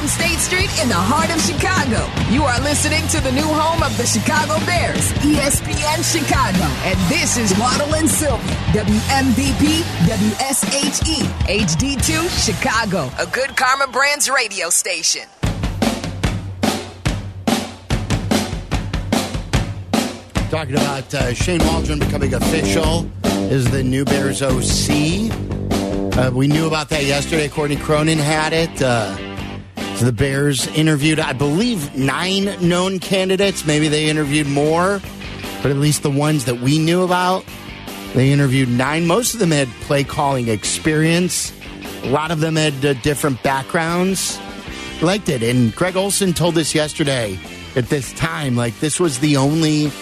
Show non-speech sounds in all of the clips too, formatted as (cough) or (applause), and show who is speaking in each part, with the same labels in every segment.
Speaker 1: from State Street in the heart of Chicago. You are listening to the new home of the Chicago Bears, ESPN Chicago. And this is Waddle and Silvy, WMVP, WSHE, HD2, Chicago, a good Karma Brands radio station.
Speaker 2: Talking about uh, Shane Waldron becoming official as the new Bears OC. Uh, we knew about that yesterday. Courtney Cronin had it. Uh, the Bears interviewed, I believe, nine known candidates. Maybe they interviewed more, but at least the ones that we knew about, they interviewed nine. Most of them had play calling experience. A lot of them had uh, different backgrounds. Liked it. And Greg Olsen told us yesterday at this time, like this was the only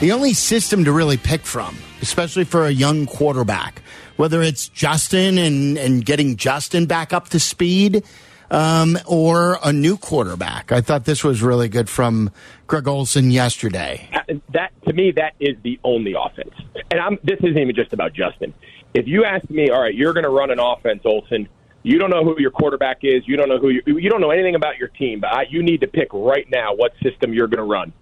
Speaker 2: the only system to really pick from, especially for a young quarterback. Whether it's Justin and, and getting Justin back up to speed, um, or a new quarterback. I thought this was really good from Greg Olsen yesterday.
Speaker 3: That to me, that is the only offense. And I'm, this isn't even just about Justin. If you ask me, all right, you're going to run an offense, Olsen. You don't know who your quarterback is. You don't know who you, you don't know anything about your team. But I, you need to pick right now what system you're going to run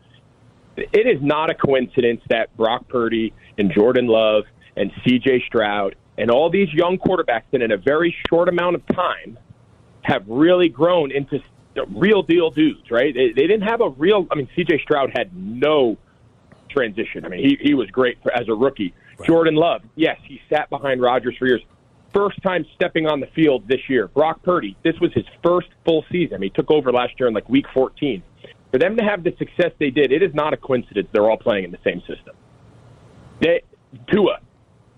Speaker 3: it is not a coincidence that Brock Purdy and Jordan Love and CJ Stroud and all these young quarterbacks that in a very short amount of time have really grown into real deal dudes, right? They, they didn't have a real, I mean, CJ Stroud had no transition. I mean, he, he was great for, as a rookie. Right. Jordan Love, yes, he sat behind Rodgers for years. First time stepping on the field this year. Brock Purdy, this was his first full season. I mean, he took over last year in like week 14 for them to have the success they did, it is not a coincidence they're all playing in the same system. They, Tua,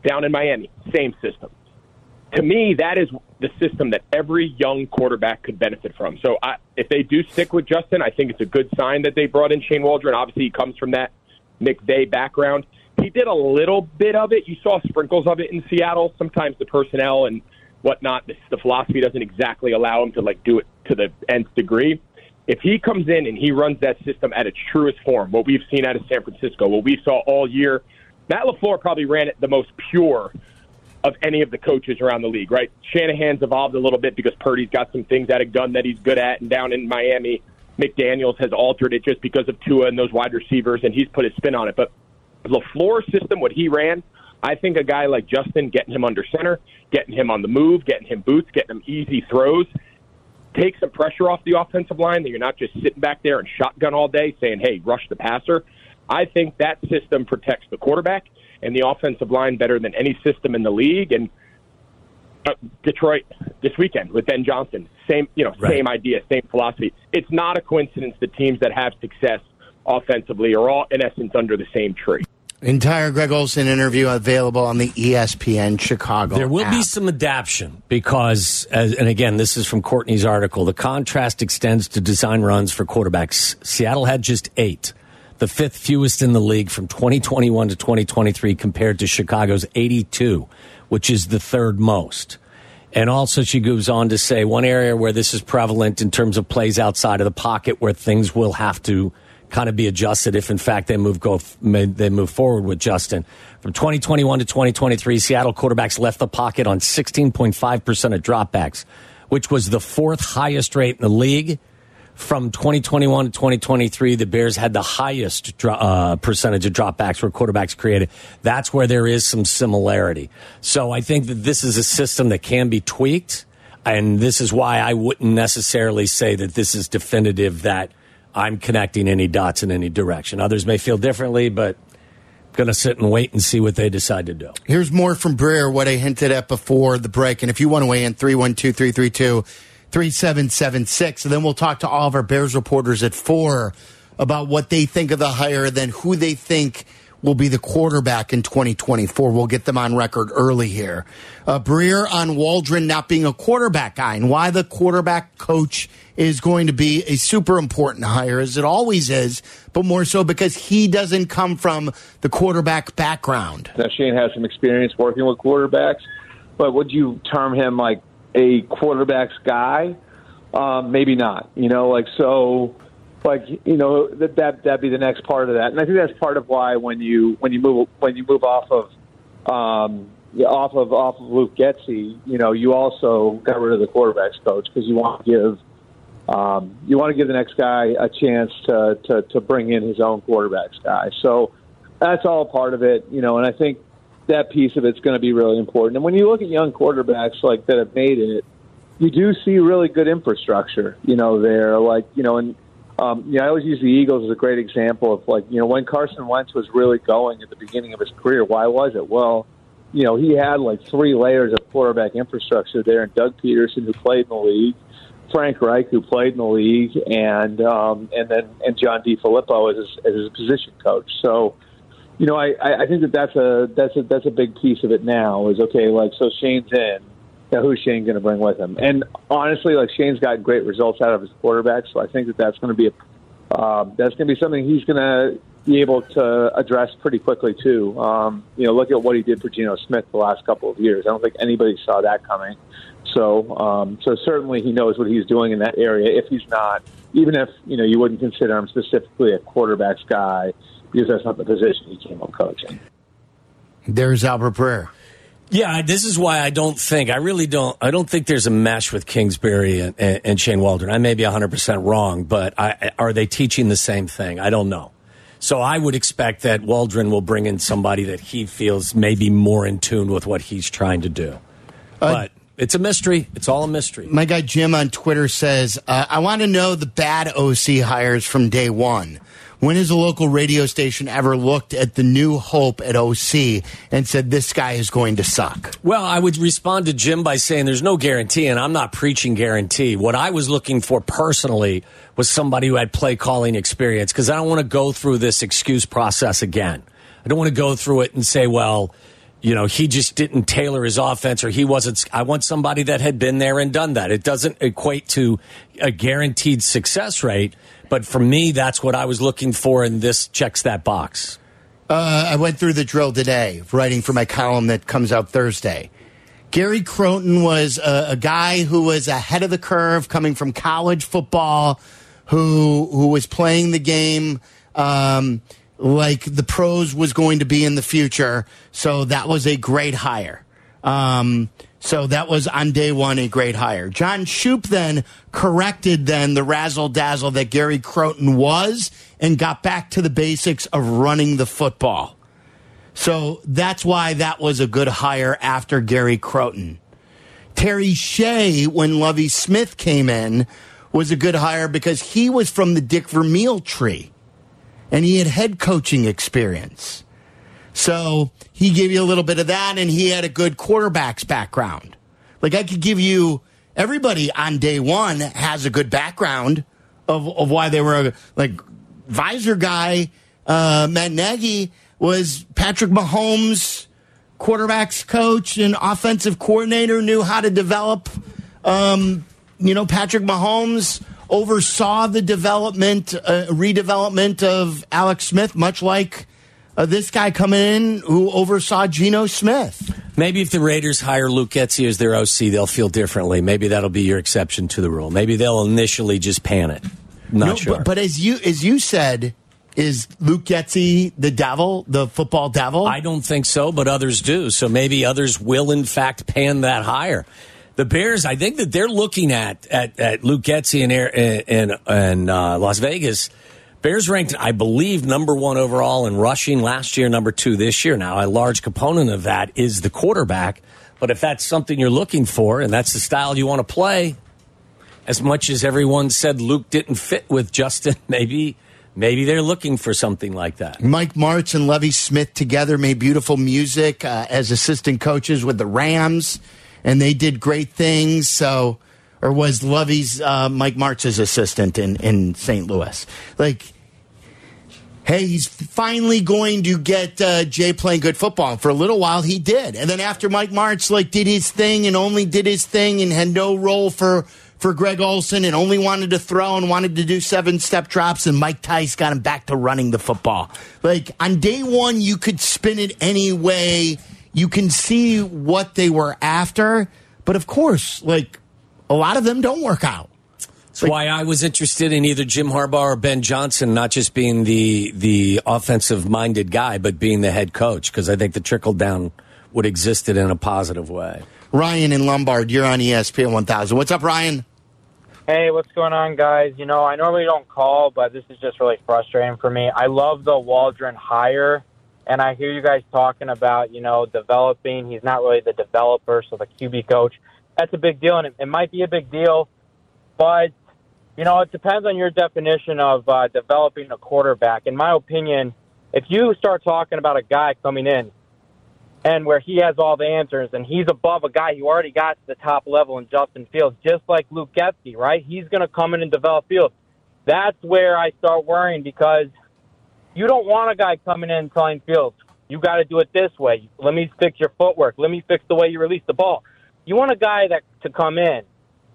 Speaker 3: down in Miami, same system. To me, that is the system that every young quarterback could benefit from. So I, if they do stick with Justin, I think it's a good sign that they brought in Shane Waldron. Obviously, he comes from that McVay background. He did a little bit of it. You saw sprinkles of it in Seattle. Sometimes the personnel and whatnot, the, the philosophy doesn't exactly allow him to like do it to the nth degree if he comes in and he runs that system at its truest form, what we've seen out of San Francisco, what we saw all year, Matt LaFleur probably ran it the most pure of any of the coaches around the league, right? Shanahan's evolved a little bit because Purdy's got some things at a gun that he's good at, and down in Miami, McDaniels has altered it just because of Tua and those wide receivers, and he's put his spin on it. But LaFleur's system, what he ran, I think a guy like Justin, getting him under center, getting him on the move, getting him boots, getting him easy throws, take some pressure off the offensive line, that you're not just sitting back there and shotgun all day saying, hey, rush the passer. I think that system protects the quarterback and the offensive line better than any system in the league. And uh, Detroit this weekend with Ben Johnson, same you know, right. same idea, same philosophy. It's not a coincidence that teams that have success offensively are all in essence under the same tree.
Speaker 2: Entire Greg Olson interview available on the ESPN Chicago.
Speaker 4: There will
Speaker 2: app.
Speaker 4: be some adaptation because, as, and again, this is from Courtney's article. The contrast extends to design runs for quarterbacks. Seattle had just eight, the fifth fewest in the league from 2021 to 2023, compared to Chicago's 82, which is the third most. And also, she goes on to say one area where this is prevalent in terms of plays outside of the pocket where things will have to kind of be adjusted if in fact they move go they move forward with Justin. From 2021 to 2023, Seattle quarterbacks left the pocket on 16.5% of dropbacks, which was the fourth highest rate in the league. From 2021 to 2023, the Bears had the highest uh, percentage of dropbacks where quarterbacks created. That's where there is some similarity. So I think that this is a system that can be tweaked. And this is why I wouldn't necessarily say that this is definitive that – I'm connecting any dots in any direction. Others may feel differently, but going to sit and wait and see what they decide to do.
Speaker 2: Here's more from Breer, what I hinted at before the break. And if you want to weigh in, 312 332 3776. And then we'll talk to all of our Bears reporters at four about what they think of the hire, then who they think will be the quarterback in 2024. We'll get them on record early here. Uh, Breer on Waldron not being a quarterback guy and why the quarterback coach is going to be a super important hire, as it always is, but more so because he doesn't come from the quarterback background.
Speaker 5: Now, Shane has some experience working with quarterbacks, but would you term him like a quarterbacks guy? Um, maybe not. You know, like so like you know that that that'd be the next part of that, and I think that's part of why when you when you move when you move off of um, off of off of Luke Getsy, you know, you also got rid of the quarterbacks coach because you want to give um, you want to give the next guy a chance to, to to bring in his own quarterbacks guy. So that's all part of it, you know. And I think that piece of it's going to be really important. And when you look at young quarterbacks like that have made it, you do see really good infrastructure, you know, there. Like, you know, and um, yeah, I always use the Eagles as a great example of like, you know, when Carson Wentz was really going at the beginning of his career, why was it? Well, you know, he had like three layers of quarterback infrastructure there, and Doug Pederson, who played in the league, Frank Reich, who played in the league, and um, and then and John DeFilippo as his, as his position coach. So, you know, I, I think that that's a that's a that's a big piece of it now. Is okay, like so Shane's in. Now who's Shane going to bring with him? And honestly, like Shane's got great results out of his quarterback, so I think that that's going to be a uh, that's going to be something he's going to be able to address pretty quickly too. Um, you know, look at what he did for Geno Smith the last couple of years. I don't think anybody saw that coming. So, um, so certainly he knows what he's doing in that area. If he's not, even if you know you wouldn't consider him specifically a quarterbacks guy, because that's not the position he came up coaching.
Speaker 2: There's Albert Breer.
Speaker 4: Yeah, this is why I don't think I really don't. I don't think there's a mesh with Kingsbury and, and, and Shane Waldron. I may be 100 percent wrong, but I, are they teaching the same thing? I don't know. So I would expect that Waldron will bring in somebody that he feels may be more in tune with what he's trying to do.
Speaker 2: Uh,
Speaker 4: but it's a mystery. It's all a mystery.
Speaker 2: My guy Jim on Twitter says, uh, I want to know the bad OC hires from day one. When has a local radio station ever looked at the new hope at OC and said, this guy is going to suck?
Speaker 4: Well, I would respond to Jim by saying there's no guarantee, and I'm not preaching guarantee. What I was looking for personally was somebody who had play calling experience because I don't want to go through this excuse process again. I don't want to go through it and say, well, you know, he just didn't tailor his offense or he wasn't. I want somebody that had been there and done that. It doesn't equate to a guaranteed success rate, but for me, that's what I was looking for, and this checks that box.
Speaker 2: Uh, I went through the drill today, writing for my column that comes out Thursday. Gary Crowton was a, a guy who was ahead of the curve coming from college football, who who was playing the game. Um, like the pros was going to be in the future. So that was a great hire. Um, so that was on day one a great hire. John Shoop then corrected then the razzle dazzle that Gary Crowton was and got back to the basics of running the football. So that's why that was a good hire after Gary Crowton. Terry Shea, when Lovie Smith came in, was a good hire because he was from the Dick Vermeil tree and he had head coaching experience. So he gave you a little bit of that, and he had a good quarterback's background. Like I could give you everybody on day one has a good background of, of why they were a, like visor guy. Uh, Matt Nagy was Patrick Mahomes, quarterbacks coach and offensive coordinator, knew how to develop. Um, you know, Patrick Mahomes oversaw the development, uh, redevelopment of Alex Smith, much like uh, this guy coming in who oversaw Geno Smith.
Speaker 4: Maybe if the Raiders hire Luke Getsy as their OC, they'll feel differently. Maybe that'll be your exception to the rule. Maybe they'll initially just pan it. Not
Speaker 2: No,
Speaker 4: sure.
Speaker 2: But, but as you as you said, is Luke Getsy the devil, the football devil?
Speaker 4: I don't think so, but others do. So maybe others will, in fact, pan that higher. The Bears, I think that they're looking at at, at Luke Getsy Air- in, in uh, Las Vegas. Bears ranked, I believe, number one overall in rushing last year, number two this year. Now, a large component of that is the quarterback. But if that's something you're looking for and that's the style you want to play, as much as everyone said Luke didn't fit with Justin, (laughs) maybe maybe they're looking for something like that.
Speaker 2: Mike Martz and Lovie Smith together made beautiful music uh, as assistant coaches with the Rams, and they did great things. So, or was Lovie's uh, Mike Martz's assistant in in St. Louis? Like, hey, he's finally going to get uh, Jay playing good football. For a little while, he did, and then after Mike Martz like did his thing and only did his thing and had no role for. For Greg Olsen and only wanted to throw and wanted to do seven step drops, and Mike Tice got him back to running the football. Like on day one, you could spin it any way. You can see what they were after, but of course, like a lot of them don't work out.
Speaker 4: That's why I was interested in either Jim Harbaugh or Ben Johnson, not just being the the offensive minded guy, but being the head coach, because I think the trickle down would existed in a positive way.
Speaker 2: Ryan in Lombard, you're on ESPN 1000. What's up, Ryan?
Speaker 6: Hey, what's going on, guys? You know, I normally don't call, but this is just really frustrating for me. I love the Waldron hire, and I hear you guys talking about, you know, developing. He's not really the developer, so the QB coach. That's a big deal, and it, it might be a big deal, but, you know, it depends on your definition of uh, developing a quarterback. In my opinion, if you start talking about a guy coming in and where he has all the answers and he's above a guy who already got to the top level in Justin Fields, just like Luke Getsy, right? He's going to come in and develop Fields. That's where I start worrying because you don't want a guy coming in telling Fields, you got to do it this way. Let me fix your footwork. Let me fix the way you release the ball. You want a guy that to come in,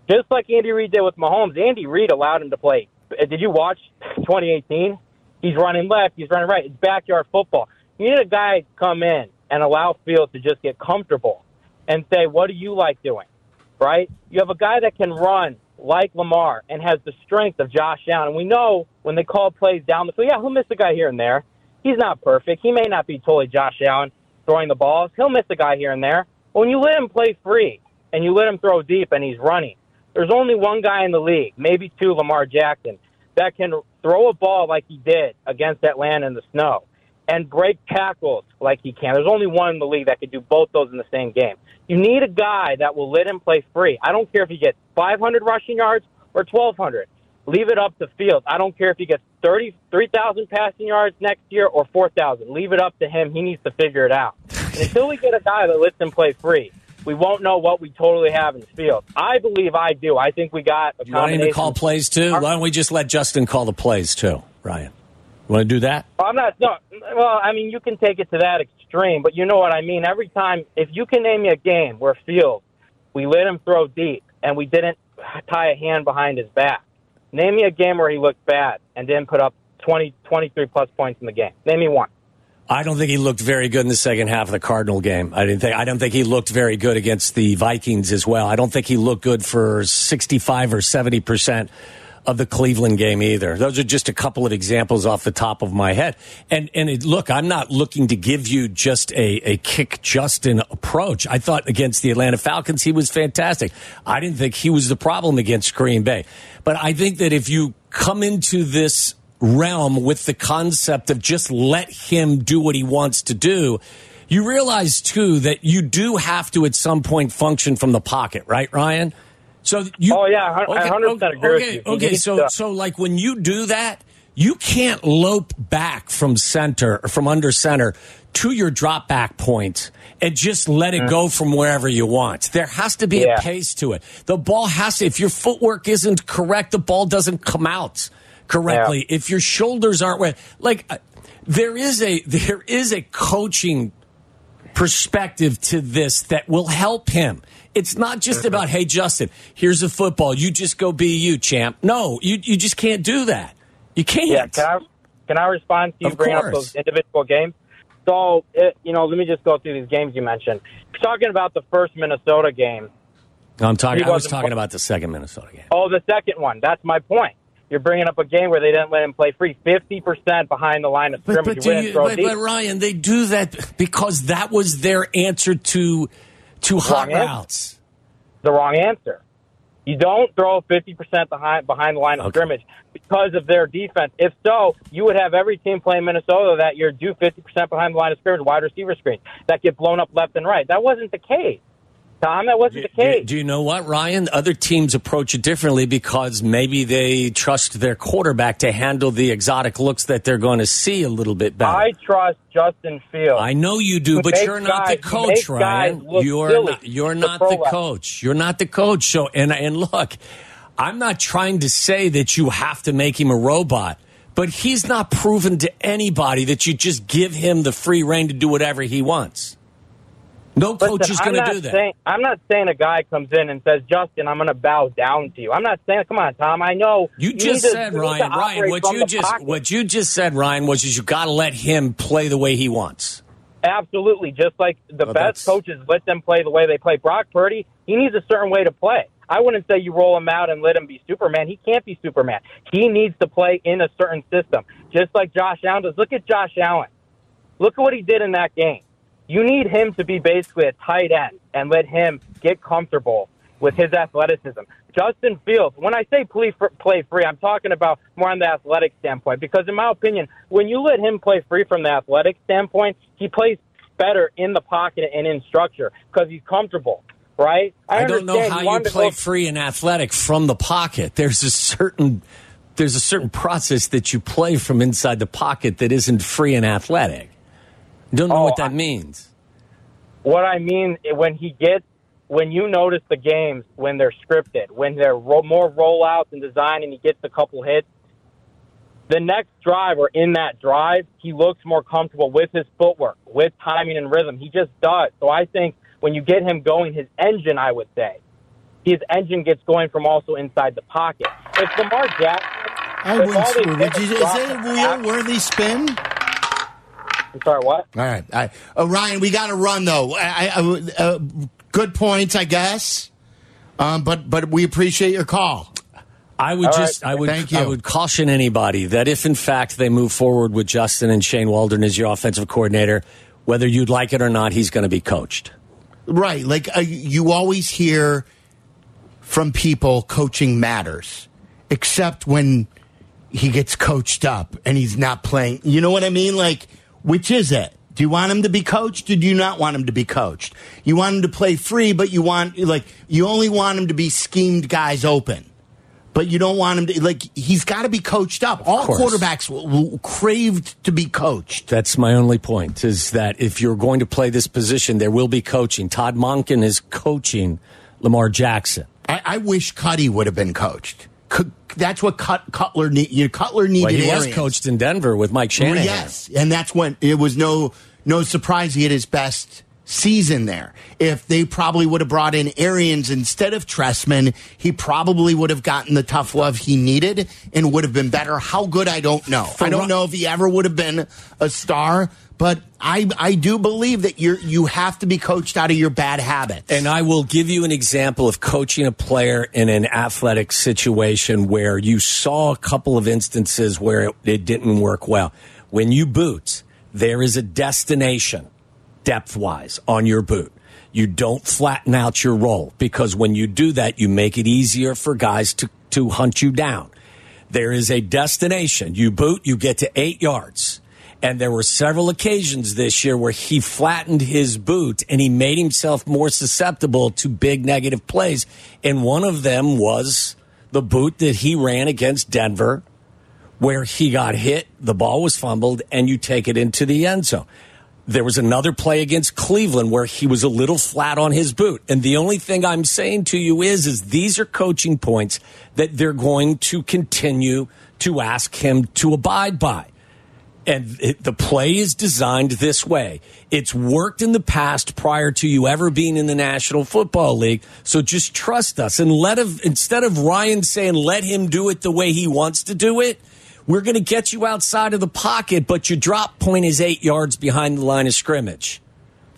Speaker 6: just like Andy Reid did with Mahomes. Andy Reid allowed him to play. Uh, did you watch (laughs) 2018? He's running left. He's running right. It's backyard football. You need a guy to come in and allow Fields to just get comfortable and say, what do you like doing? Right? You have a guy that can run like Lamar and has the strength of Josh Allen. And we know when they call plays down the field, yeah, he'll miss a guy here and there. He's not perfect. He may not be totally Josh Allen throwing the balls. He'll miss a guy here and there. But when you let him play free and you let him throw deep and he's running, there's only one guy in the league, maybe two, Lamar Jackson, that can throw a ball like he did against Atlanta in the snow and break tackles like he can. There's only one in the league that could do both those in the same game. You need a guy that will let him play free. I don't care if he gets 500 rushing yards or 1,200. Leave it up to Fields. I don't care if he gets 30, 3,000 passing yards next year or 4,000. Leave it up to him. He needs to figure it out. (laughs) And until we get a guy that lets him play free, we won't know what we totally have in Fields. I believe I do. I think we got a
Speaker 4: You want him to call plays too? Why don't we just let Justin call the plays too, Ryan? You Want to do that?
Speaker 6: I'm not. No, well, I mean, you can take it to that extreme, but you know what I mean. Every time, if you can name me a game where Fields, we let him throw deep and we didn't tie a hand behind his back. Name me a game where he looked bad and didn't put up 20, 23 plus points in the game. Name me one.
Speaker 4: I don't think he looked very good in the second half of the Cardinal game. I didn't think. I don't think he looked very good against the Vikings as well. I don't think he looked good for sixty-five or seventy percent of the Cleveland game either. Those are just a couple of examples off the top of my head. And and it, look, I'm not looking to give you just a, a kick Justin approach. I thought against the Atlanta Falcons he was fantastic. I didn't think he was the problem against Green Bay. But I think that if you come into this realm with the concept of just let him do what he wants to do, you realize too that you do have to at some point function from the pocket, right, Ryan? So you.
Speaker 6: Oh, yeah, I- I 100% agree with
Speaker 4: okay,
Speaker 6: you. You
Speaker 4: Okay, so so like when you do that, you can't lope back from center or from under center to your drop back point and just let it go from wherever you want. There has to be
Speaker 6: Mm. Yeah.
Speaker 4: a pace to it. The ball has to. If your footwork isn't correct, the ball doesn't come out correctly. If your shoulders aren't wet, like uh, there is a (laughs) there is a coaching perspective to this that will help him. It's not just about, hey, Justin, here's a football. You just go be you, champ. No, you, you just can't do that. You can't.
Speaker 6: Yeah, can I can I respond to you
Speaker 4: Of
Speaker 6: bringing up those individual games? So, it, you know, let me just go through these games you mentioned. Talking about the first Minnesota game.
Speaker 4: No, I'm talking. I was talking about the second Minnesota game.
Speaker 6: Oh, the second one. That's my point. You're bringing up a game where they didn't let him play free. Fifty percent behind the line of scrimmage.
Speaker 4: but,
Speaker 6: you
Speaker 4: you, but, but Ryan, they do that because that was their answer to to hot
Speaker 6: Wrong answer.
Speaker 4: routes.
Speaker 6: the wrong answer. You don't throw 50% behind, behind the line of
Speaker 4: Okay.
Speaker 6: scrimmage because of their defense. If so, you would have every team playing Minnesota that year do 50% behind the line of scrimmage, wide receiver screens that get blown up left and right. That wasn't the case. Tom, that wasn't the case.
Speaker 4: do you know what, Ryan? Other teams approach it differently because maybe they trust their quarterback to handle the exotic looks that they're going to see a little bit better.
Speaker 6: I trust Justin Fields.
Speaker 4: I know you do, but you're not the
Speaker 6: guys- he
Speaker 4: coach, Ryan. You're
Speaker 6: silly
Speaker 4: not, you're
Speaker 6: the
Speaker 4: not the coach. You're not the coach. So and and look, I'm not trying to say that you have to make him a robot, but he's not proven to anybody that you just give him the free reign to do whatever he wants. No coach
Speaker 6: Listen,
Speaker 4: is going to do that.
Speaker 6: Saying, I'm not saying a guy comes in and says, Justin, I'm going to bow down to you. I'm not saying, come on, Tom. I know
Speaker 4: You
Speaker 6: need
Speaker 4: just said,
Speaker 6: you to
Speaker 4: Ryan. Ryan, what you just
Speaker 6: pocket.
Speaker 4: what you just said, Ryan, was is you got to let him play the way he wants.
Speaker 6: Absolutely. Just like the
Speaker 4: Well,
Speaker 6: best
Speaker 4: that's-
Speaker 6: coaches let them play the way they play. Brock Purdy, he needs a certain way to play. I wouldn't say you roll him out and let him be Superman. He can't be Superman. He needs to play in a certain system, just like Josh Allen does. Look at Josh Allen. Look at what he did in that game. You need him to be basically a tight end and let him get comfortable with his athleticism. Justin Fields, when I say play, play free, I'm talking about more on the athletic standpoint because, in my opinion, when you let him play free from the athletic standpoint, he plays better in the pocket and in structure because he's comfortable. Right?
Speaker 4: I, I don't know how you play go- free and athletic from the pocket. There's a certain there's a certain process that you play from inside the pocket that isn't free and athletic. Don't know oh, what that means.
Speaker 6: What I mean when he gets when you notice the games when they're scripted, when they're ro- more rollouts and design, and he gets a couple hits, the next drive or in that drive, he looks more comfortable with his footwork, with timing and rhythm. He just does. So I think when you get him going, his engine, I would say, his engine gets going from also inside the pocket. If Lamar Jackson,
Speaker 2: I wouldn't screw with you. Is it a real worthy spin?
Speaker 6: I'm sorry, what?
Speaker 2: All right. All right. Uh, Ryan, we got to run, though. I, I, uh, good points, I guess. Um, but but we appreciate your call.
Speaker 4: I would All just right. I would Thank you. I would caution anybody that if in fact they move forward with Justin and Shane Waldron as your offensive coordinator, whether you'd like it or not, he's going to be coached.
Speaker 2: Right. Like uh, you always hear from people coaching matters, except when he gets coached up and he's not playing. You know what I mean? Like, which is it? Do you want him to be coached or do you not want him to be coached? You want him to play free, but you want, like, you only want him to be schemed guys open. But you don't want him to, like, he's got to be coached up. All quarterbacks will, will craved to be coached.
Speaker 4: That's my only point is that if you're going to play this position, there will be coaching. Todd Monken is coaching Lamar Jackson.
Speaker 2: I, I wish Cuddy would have been coached that's what Cut, Cutler need. You Cutler needed.
Speaker 4: Well, he
Speaker 2: was
Speaker 4: coached in Denver with Mike Shanahan.
Speaker 2: Yes, and that's when it was no no surprise he had his best season there. If they probably would have brought in Arians instead of Trestman, he probably would have gotten the tough love he needed and would have been better. How good, I don't know. For I don't know if he ever would have been a star, but I I do believe that you you have to be coached out of your bad habits.
Speaker 4: And I will give you an example of coaching a player in an athletic situation where you saw a couple of instances where it, it didn't work well. When you boot, there is a destination depth wise on your boot. You don't flatten out your roll because when you do that, you make it easier for guys to, to hunt you down. There is a destination. You boot, you get to eight yards. And there were several occasions this year where he flattened his boot and he made himself more susceptible to big negative plays. And one of them was the boot that he ran against Denver, where he got hit, the ball was fumbled, and you take it into the end zone. There was another play against Cleveland where he was a little flat on his boot. And the only thing I'm saying to you is, is these are coaching points that they're going to continue to ask him to abide by. And it, the play is designed this way. It's worked in the past prior to you ever being in the National Football League. So just trust us and let him, instead of Ryan saying, let him do it the way he wants to do it, we're going to get you outside of the pocket, but your drop point is eight yards behind the line of scrimmage.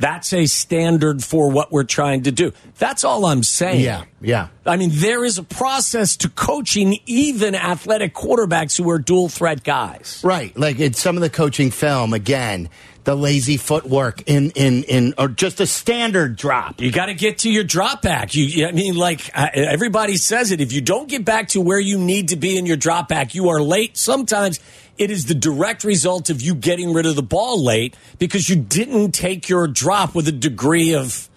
Speaker 4: That's a standard for what we're trying to do. That's all I'm saying.
Speaker 2: Yeah, yeah.
Speaker 4: I mean, there is a process to coaching even athletic quarterbacks who are dual threat guys.
Speaker 2: Right. Like in some of the coaching film, again, the lazy footwork in in in or just a standard drop.
Speaker 4: You got to get to your drop back. You, I mean, like uh, everybody says it. If you don't get back to where you need to be in your drop back, you are late. Sometimes it is the direct result of you getting rid of the ball late because you didn't take your drop with a degree of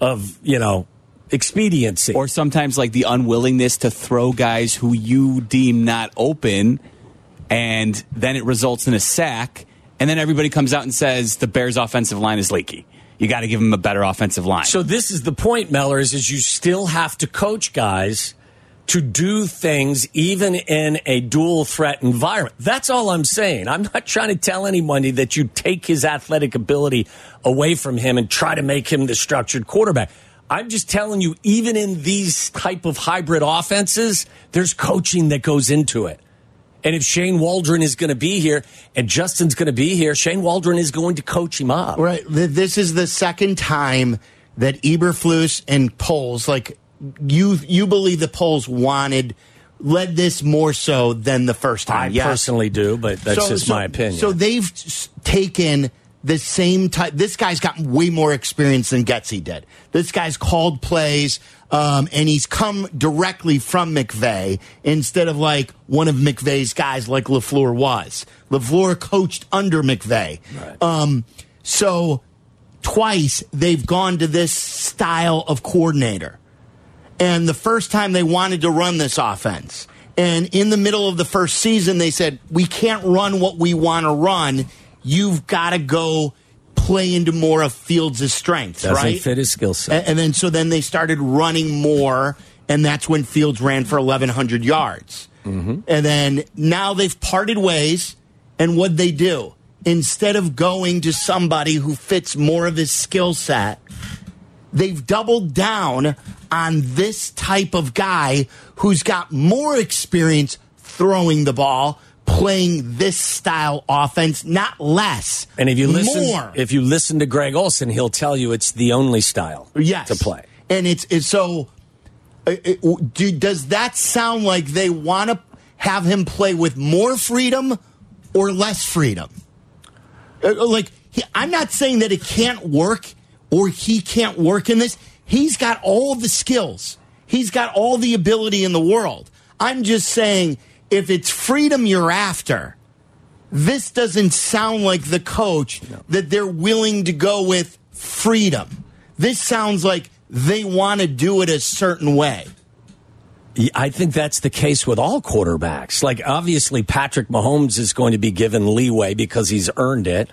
Speaker 4: of you know expediency,
Speaker 7: or sometimes like the unwillingness to throw guys who you deem not open, and then it results in a sack and then everybody comes out and says the Bears' offensive line is leaky. You got to give them a better offensive line.
Speaker 4: So this is the point, Mellors, is you still have to coach guys to do things even in a dual threat environment. That's all I'm saying. I'm not trying to tell anybody that you take his athletic ability away from him and try to make him the structured quarterback. I'm just telling you, even in these type of hybrid offenses, there's coaching that goes into it. And if Shane Waldron is going to be here and Justin's going to be here, Shane Waldron is going to coach him up.
Speaker 2: Right. This is the second time that Eberflus and Poles, like you, you believe the Poles wanted led this more so than the first time. I
Speaker 4: yes. personally do, but that's so, just
Speaker 2: so,
Speaker 4: my opinion.
Speaker 2: So they've taken the same type. This guy's got way more experience than Getsy did. This guy's called plays, um, and he's come directly from McVay instead of like one of McVay's guys like LaFleur was. LaFleur coached under McVay.
Speaker 4: Right.
Speaker 2: Um, so twice they've gone to this style of coordinator. And the first time they wanted to run this offense. And in the middle of the first season, they said, We can't run what we want to run. You've got to go play into more of Fields' strengths,
Speaker 4: Doesn't
Speaker 2: right?
Speaker 4: fit his skill set.
Speaker 2: And, then so then they started running more, and that's when Fields ran for 1,100 yards.
Speaker 4: Mm-hmm.
Speaker 2: And then now they've parted ways, and what'd they do? Instead of going to somebody who fits more of his skill set, they've doubled down on this type of guy who's got more experience throwing the ball, playing this style offense, not less.
Speaker 4: And if you listen,
Speaker 2: more.
Speaker 4: if you listen to Greg Olsen, he'll tell you it's the only style
Speaker 2: yes.
Speaker 4: to play.
Speaker 2: And it's, it's so. uh, uh, Do, does that sound like they want to have him play with more freedom or less freedom? Uh, Like, he, I'm not saying that it can't work or he can't work in this. He's got all the skills, he's got all the ability in the world. I'm just saying, if it's freedom you're after, this doesn't sound like the coach that they're willing to go with freedom. This sounds like they want to do it a certain way.
Speaker 4: I think that's the case with all quarterbacks. Like, obviously, Patrick Mahomes is going to be given leeway because he's earned it.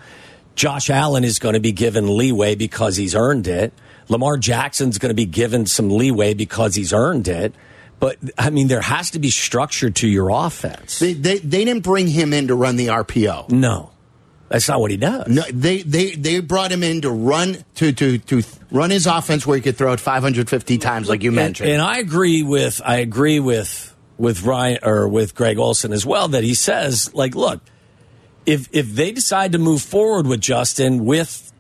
Speaker 4: Josh Allen is going to be given leeway because he's earned it. Lamar Jackson's going to be given some leeway because he's earned it. But, I mean, there has to be structure to your offense.
Speaker 2: They, they, they didn't bring him in to run the RPO.
Speaker 4: No, that's not what he does.
Speaker 2: No, they, they, they brought him in to run to, to, to run his offense where he could throw it 550 times, like you mentioned.
Speaker 4: And, and I agree with I agree with with Ryan or with Greg Olsen as well that he says like, look, if if they decide to move forward with Justin with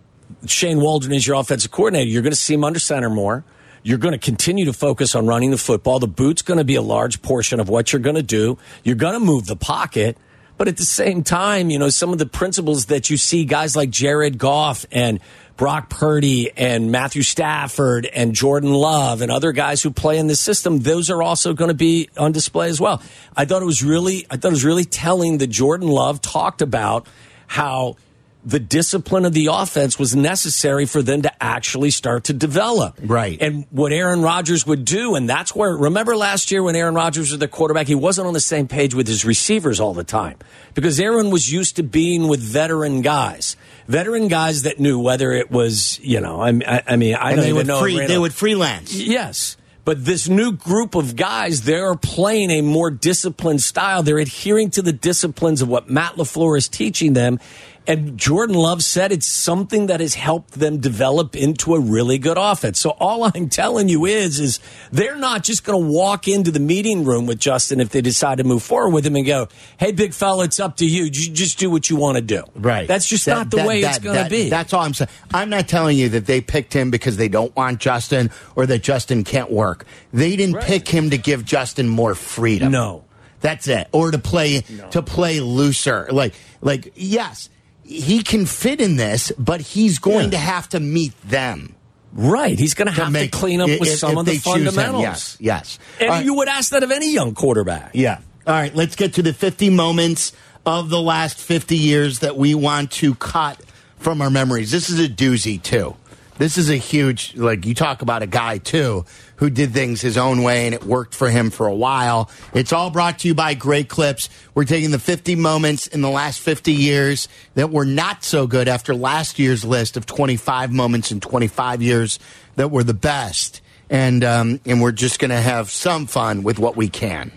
Speaker 4: Shane Waldron as your offensive coordinator, you're going to see him under center more. You're going to continue to focus on running the football. The boot's going to be a large portion of what you're going to do. You're going to move the pocket. But at the same time, you know, some of the principles that you see guys like Jared Goff and Brock Purdy and Matthew Stafford and Jordan Love and other guys who play in the system, those are also going to be on display as well. I thought it was really, I thought it was really telling that Jordan Love talked about how the discipline of the offense was necessary for them to actually start to develop.
Speaker 2: Right.
Speaker 4: And what Aaron Rodgers would do, and that's where, remember last year when Aaron Rodgers was the quarterback, he wasn't on the same page with his receivers all the time because Aaron was used to being with veteran guys. Veteran guys that knew whether it was, you know, I, I, I mean, I
Speaker 2: and
Speaker 4: don't
Speaker 2: they
Speaker 4: even
Speaker 2: would,
Speaker 4: know.
Speaker 2: free, they would freelance.
Speaker 4: Yes. But this new group of guys, they're playing a more disciplined style. They're adhering to the disciplines of what Matt LaFleur is teaching them. And Jordan Love said it's something that has helped them develop into a really good offense. So all (laughs) I'm telling you is, is they're not just going to walk into the meeting room with Justin if they decide to move forward with him and go, "Hey, big fella, it's up to you. You just do what you want to do."
Speaker 2: Right.
Speaker 4: That's just
Speaker 2: That-
Speaker 4: not the
Speaker 2: that-
Speaker 4: way it's going to be.
Speaker 2: That's all I'm saying. I'm not telling you that they picked him because they don't want Justin or that Justin can't work. They didn't
Speaker 4: Right.
Speaker 2: pick him to give Justin more freedom.
Speaker 4: No.
Speaker 2: That's it. Or to play to play looser. Like like yes, he can fit in this, but he's going
Speaker 4: Yeah.
Speaker 2: to have to meet them.
Speaker 4: right. He's going to have to clean up with
Speaker 2: if-
Speaker 4: some
Speaker 2: if
Speaker 4: of the
Speaker 2: choose him.
Speaker 4: fundamentals.
Speaker 2: Yes, yes.
Speaker 4: And
Speaker 2: right.
Speaker 4: you would ask that of any young quarterback.
Speaker 2: Yeah. All right, let's get to the 50 moments of the last 50 years that we want to cut from our memories. This is a doozy, too. This is a huge, like, you talk about a guy, too, who did things his own way and it worked for him for a while. It's all brought to you by Great Clips. We're taking the 50 moments in the last 50 years that were not so good after last year's list of 25 moments in 25 years that were the best. And, um, and we're just going to have some fun with what we can.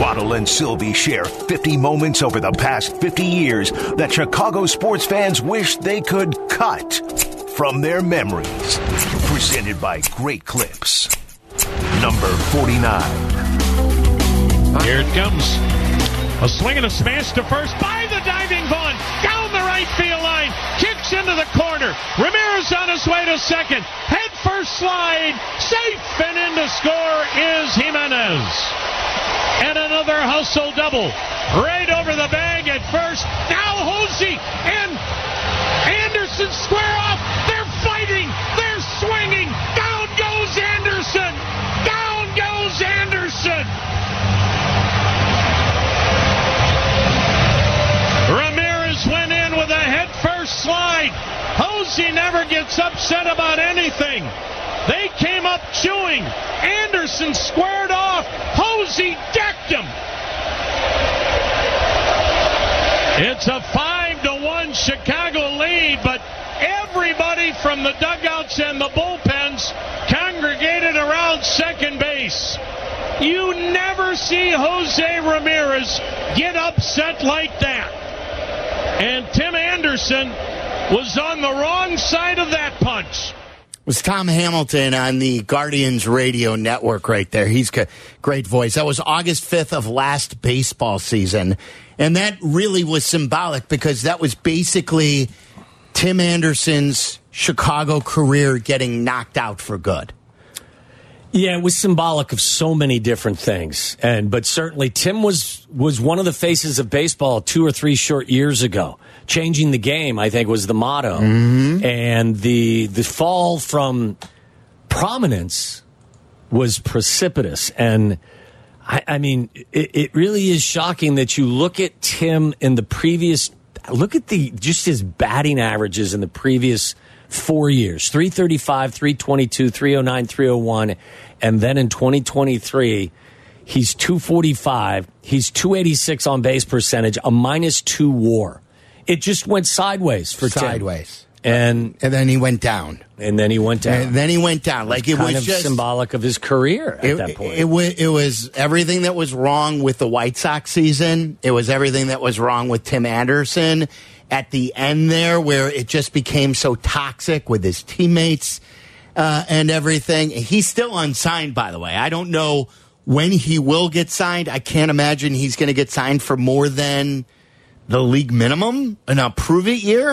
Speaker 8: Waddle and Silvy share 50 moments over the past 50 years that Chicago sports fans wish they could cut from their memories. Presented by Great Clips. Number 49.
Speaker 9: Here it comes. A swing and a smash to first by the diving Vaughn. Down the right field line. Kicks into the corner. Ramirez on his way to second. Head first slide. Safe and in to score is Gimenez. And another hustle double. Right over the bag at first. Now Hosey. And Anderson square off. Hosey never gets upset about anything. They came up chewing. Anderson squared off. Hosey decked him. It's a five to one Chicago lead, but everybody from the dugouts and the bullpens congregated around second base. You never see Jose Ramirez get upset like that. And Tim Anderson was on the wrong side of that punch.
Speaker 2: was Tom Hamilton on the Guardians radio network right there. He's got great voice. That was August 5th of last baseball season. And that really was symbolic because that was basically Tim Anderson's Chicago career getting knocked out for good.
Speaker 4: Yeah, it was symbolic of so many different things, and but certainly Tim was was one of the faces of baseball two or three short years ago. Changing the game, I think, was the motto, mm-hmm. and the the fall from prominence was precipitous. And I, I mean, it, it really is shocking that you look at Tim in the previous. Look at the just his batting averages in the previous four years 335, 322, 309, 301. And then in 2023, he's 245. He's 286 on base percentage, a minus two war. It just went sideways for Tim.
Speaker 2: Sideways.
Speaker 4: And
Speaker 2: And then he went down.
Speaker 4: and then he went down.
Speaker 2: And then he went down. Like it
Speaker 4: kind
Speaker 2: was
Speaker 4: of
Speaker 2: just
Speaker 4: symbolic of his career at
Speaker 2: it,
Speaker 4: that point.
Speaker 2: It, was, it was everything that was wrong with the White Sox season. It was everything that was wrong with Tim Anderson at the end there, where it just became so toxic with his teammates uh, and everything. He's still unsigned, by the way. I don't know when he will get signed. I can't imagine he's going to get signed for more than the league minimum, an approve it year.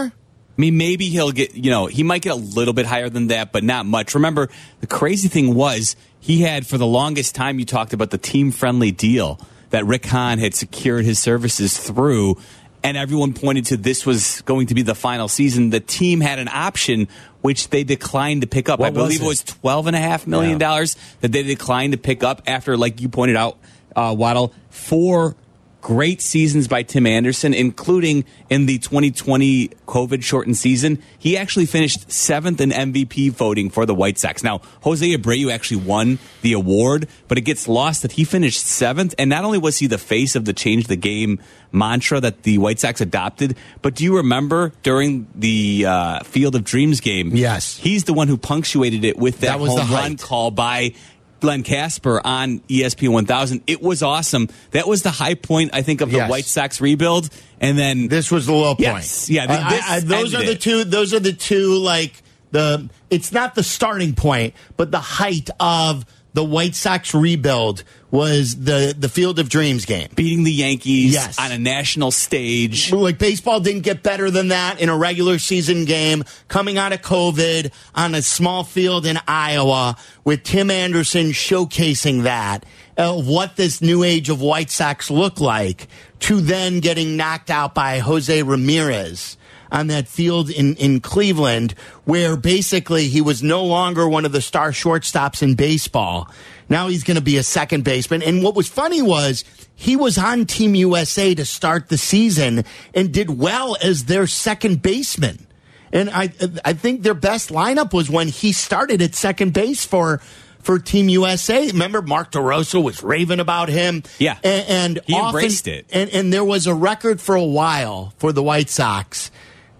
Speaker 7: I mean, maybe he'll get, you know, he might get a little bit higher than that, but not much. Remember, the crazy thing was he had, for the longest time, you talked about the team friendly deal that Rick Hahn had secured his services through, and everyone pointed to this was going to be the final season. The team had an option which they declined to pick up.
Speaker 4: What
Speaker 7: I believe
Speaker 4: was
Speaker 7: it
Speaker 4: it?
Speaker 7: was $12.5 million
Speaker 4: Yeah.
Speaker 7: that they declined to pick up after, like you pointed out, uh, Waddle, four great seasons by Tim Anderson, including in the 2020 COVID shortened season. He actually finished seventh in MVP voting for the White Sox. Now, Jose Abreu actually won the award, but it gets lost that he finished seventh. And not only was he the face of the change the game mantra that the White Sox adopted, but do you remember during the uh, Field of Dreams game?
Speaker 2: Yes.
Speaker 7: He's the one who punctuated it with that,
Speaker 2: That was
Speaker 7: home
Speaker 2: the
Speaker 7: run call by Len Kasper on ESPN 1000. It was awesome. That was the high point, I think, of the
Speaker 2: Yes.
Speaker 7: White Sox rebuild. And then
Speaker 2: This was the low point.
Speaker 7: Yes. Yeah, th-
Speaker 2: I-
Speaker 7: this
Speaker 2: I- those are the
Speaker 7: it.
Speaker 2: two. Those are the two. Like the. It's not the starting point, but the height of the White Sox rebuild was the the Field of Dreams game.
Speaker 7: beating the Yankees
Speaker 2: Yes.
Speaker 7: on a national stage.
Speaker 2: Like baseball didn't get better than that in a regular season game coming out of COVID on a small field in Iowa with Tim Anderson showcasing that of what this new age of White Sox look like to then getting knocked out by Jose Ramirez on that field in, in Cleveland where basically he was no longer one of the star shortstops in baseball. Now he's going to be a second baseman. And what was funny was he was on Team USA to start the season and did well as their second baseman. And I, I think their best lineup was when he started at second base for, for Team USA. Remember, Mark DeRosa was raving about him.
Speaker 7: Yeah.
Speaker 2: and, and
Speaker 7: He
Speaker 2: often-
Speaker 7: embraced it.
Speaker 2: And, and there was a record for a while for the White Sox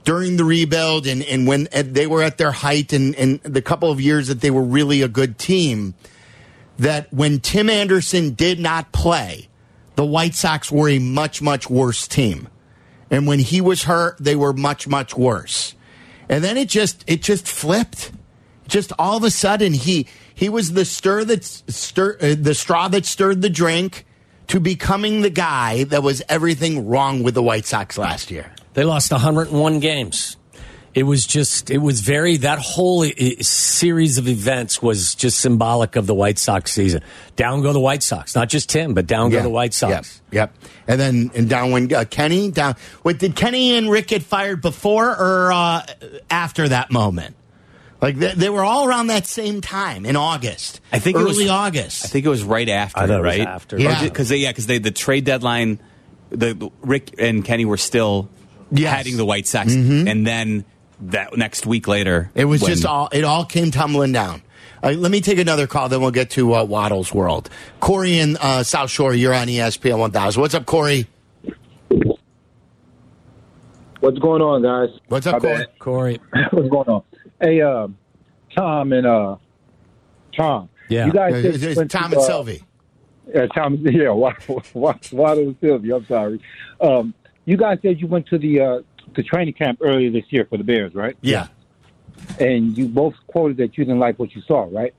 Speaker 2: during the rebuild and, and when they were at their height and, and the couple of years that they were really a good team that when Tim Anderson did not play, the White Sox were a much, much worse team. And when he was hurt, they were much, much worse. And then it just it just flipped. Just all of a sudden he he was the stir that stir uh, the straw that stirred the drink to becoming the guy that was everything wrong with the White Sox last year.
Speaker 4: They lost 101 games. It was just, it was very, that whole series of events was just symbolic of the White Sox season. Down go the White Sox. Not just Tim, but down go the White Sox.
Speaker 2: Yep. Yep. And then and down went uh, Kenny. Down. Wait, did Kenny and Rick get fired before or uh, after that moment? Like they, they were all around that same time in August.
Speaker 7: I think it
Speaker 2: early
Speaker 7: was-
Speaker 2: August.
Speaker 7: I think it was right after,
Speaker 4: I thought it was
Speaker 7: right?
Speaker 4: after.
Speaker 2: Yeah.
Speaker 7: because they, yeah, because they the trade deadline, the, the- Rick and Kenny were still
Speaker 2: Yes.
Speaker 7: heading the White Sox, and then that next week later,
Speaker 2: It was
Speaker 7: when-
Speaker 2: just all. It all came tumbling down. Uh, let me take another call, then we'll get to uh, Waddle's world. Corey in uh, South Shore, you're on ESPN 1000. What's up, Corey?
Speaker 10: What's going on, guys?
Speaker 2: What's up, Corey?
Speaker 4: Corey. (laughs)
Speaker 10: What's going on? Hey, uh, Tom and uh, Tom.
Speaker 4: Yeah.
Speaker 10: You guys said
Speaker 2: it's-
Speaker 10: you
Speaker 2: it's
Speaker 10: went
Speaker 2: Tom
Speaker 10: to,
Speaker 2: and
Speaker 10: uh,
Speaker 2: Silvy.
Speaker 10: Yeah, Tom. (laughs) Yeah, Waddle, Waddle and Silvy. I'm sorry. Um, you guys said you went to the uh, the training camp earlier this year for the Bears, right?
Speaker 2: Yeah.
Speaker 10: And you both quoted that you didn't like what you saw, right?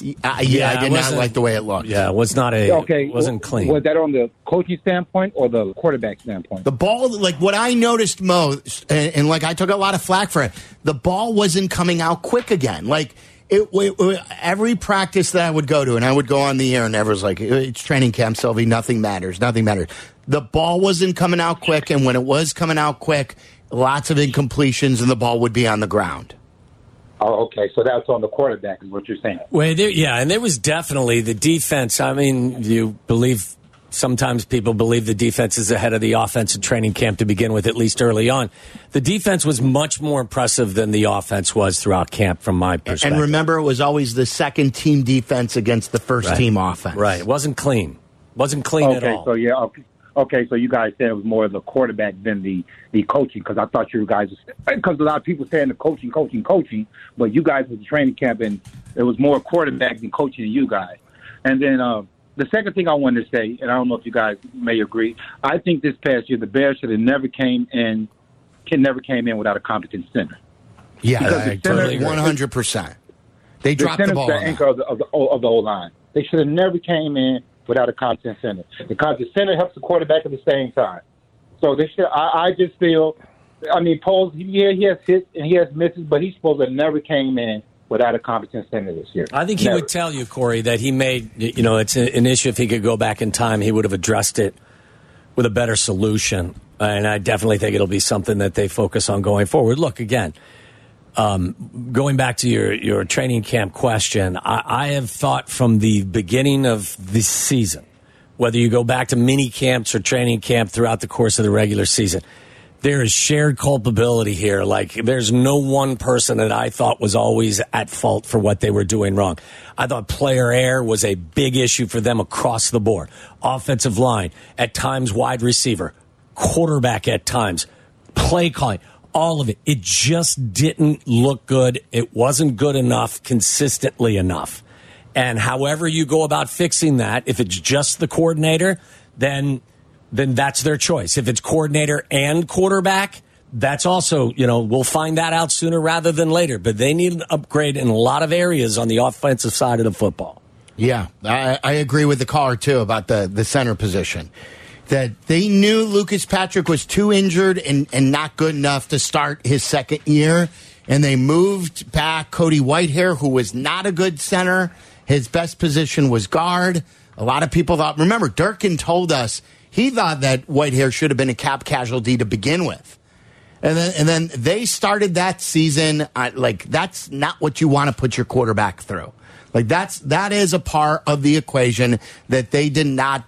Speaker 2: Uh, yeah,
Speaker 4: Yeah,
Speaker 2: I did not like the way it looked.
Speaker 4: Yeah, it was not a,
Speaker 10: Okay.
Speaker 4: it wasn't clean.
Speaker 10: Was that on the coaching standpoint or the quarterback standpoint?
Speaker 2: The ball, like what I noticed most, and, and like I took a lot of flack for it, the ball wasn't coming out quick again. Like it, it, it- every practice that I would go to, and I would go on the air, and everyone's like, "It's training camp, Silvy. Nothing matters. Nothing matters." The ball wasn't coming out quick, and when it was coming out quick, lots of incompletions, and the ball would be on the ground.
Speaker 10: oh, okay. So that's on the quarterback, is what you're saying.
Speaker 4: Well, there, yeah, and there was definitely the defense. I mean, you believe sometimes people believe the defense is ahead of the offense in training camp to begin with, at least early on. The defense was much more impressive than the offense was throughout camp, from my perspective.
Speaker 2: And remember, it was always the second team defense against the first
Speaker 4: Right.
Speaker 2: team offense.
Speaker 4: right, it wasn't clean. Wasn't clean at
Speaker 10: Okay,
Speaker 4: all.
Speaker 10: so yeah, okay. Okay, so you guys said it was more of the quarterback than the the coaching because I thought you guys because a lot of people saying the coaching, coaching, coaching, but you guys was the training camp and it was more quarterback than coaching than you guys. And then uh, the second thing I wanted to say, and I don't know if you guys may agree, I think this past year the Bears should have never came in, can never came in without a competent center.
Speaker 2: Yeah, I
Speaker 10: the center-
Speaker 2: totally one hundred percent. They
Speaker 10: The
Speaker 2: dropped the
Speaker 10: center's
Speaker 2: ball.
Speaker 10: the
Speaker 2: on that.
Speaker 10: anchor of the of the, of the O line. They should have never came in without a content center The content center helps the quarterback at the same time. So this year, I, I just feel. I mean, Poles yeah, he has hits and he has misses, but he's supposed to never came in without a competent center this year.
Speaker 4: I think he
Speaker 10: Never.
Speaker 4: would tell you, Corey, that he made, you know, it's an issue. If he could go back in time, he would have addressed it with a better solution. And I definitely think it'll be something that they focus on going forward. Look, again, um, going back to your, your training camp question, I, I have thought from the beginning of this season, whether you go back to mini camps or training camp throughout the course of the regular season, there is shared culpability here. Like, there's no one person that I thought was always at fault for what they were doing wrong. I thought player error was a big issue for them across the board. Offensive line, at times wide receiver, quarterback at times, play calling, all of it. It just didn't look good. It wasn't good enough consistently enough. And however you go about fixing that, if it's just the coordinator, then then that's their choice. If it's coordinator and quarterback, that's also, you know, we'll find that out sooner rather than later. But they need an upgrade in a lot of areas on the offensive side of the football.
Speaker 2: Yeah, I, I agree with the caller too about the the center position. That they knew Lucas Patrick was too injured and, and not good enough to start his second year, and they moved back Cody Whitehair, who was not a good center. His best position was guard. A lot of people thought. Remember, Durkin told us he thought that Whitehair should have been a cap casualty to begin with. And then, and then they started that season like that's not what you want to put your quarterback through. Like that's that is a part of the equation that they did not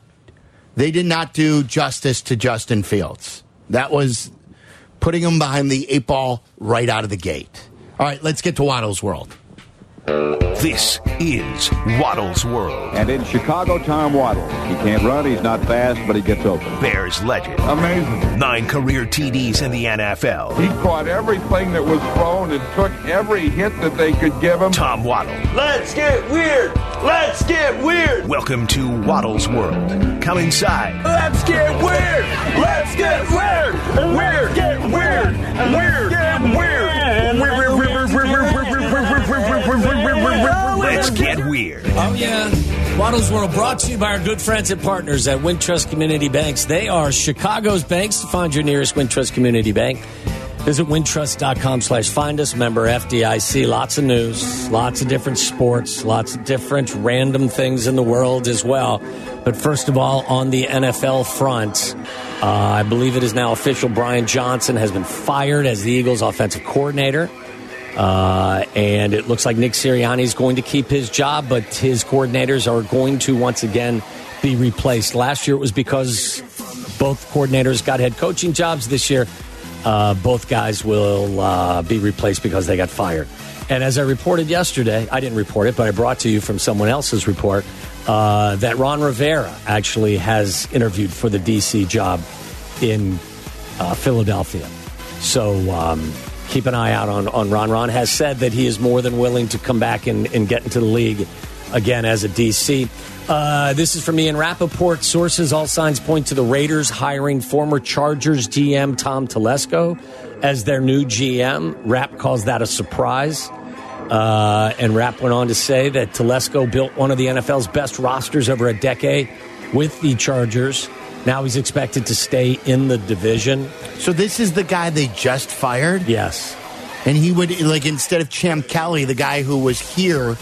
Speaker 2: they did not do justice to Justin Fields. That was putting him behind the eight ball right out of the gate. All right, let's get to Waddle's world.
Speaker 8: This is Waddle's World.
Speaker 11: And in Chicago, Tom Waddle. He can't run, he's not fast, but he gets open.
Speaker 8: Bears legend.
Speaker 11: Amazing.
Speaker 8: Nine career TDs in the NFL.
Speaker 11: He caught everything that was thrown and took every hit that they could give him.
Speaker 8: Tom Waddle.
Speaker 12: Let's get weird. Let's get weird.
Speaker 8: Welcome to Waddle's World. Come inside.
Speaker 12: Let's get weird. Let's get weird. Weird. Get weird. Weird. Get weird. Weird wearer wearer we're gonna be able to do.
Speaker 8: Let's get weird.
Speaker 4: Oh, yeah. Waddles World brought to you by our good friends and partners at Wintrust Community Banks. They are Chicago's banks. To find your nearest Wintrust Community Bank, visit wintrust.com slash find us, member FDIC. Lots of news, lots of different sports, lots of different random things in the world as well. But first of all, on the NFL front, uh, I believe it is now official. Brian Johnson has been fired as the Eagles' offensive coordinator. Uh, and it looks like Nick Sirianni is going to keep his job, but his coordinators are going to once again be replaced. Last year it was because both coordinators got head coaching jobs. This year, uh, both guys will uh, be replaced because they got fired. And as I reported yesterday, I didn't report it, but I brought to you from someone else's report uh, that Ron Rivera actually has interviewed for the DC job in uh, Philadelphia. So um, keep an eye out on, on Ron. Ron has said that he is more than willing to come back and, and get into the league again as a DC. Uh, this is from Ian Rapoport. Sources, all signs point to the Raiders hiring former Chargers GM Tom Telesco as their new GM. Rapp calls that a surprise. Uh, and Rapp went on to say that Telesco built one of the NFL's best rosters over a decade with the Chargers. Now he's expected to stay in the division.
Speaker 2: So this is the guy they just fired?
Speaker 4: Yes.
Speaker 2: And he would, like, instead of Champ Kelly, the guy who was here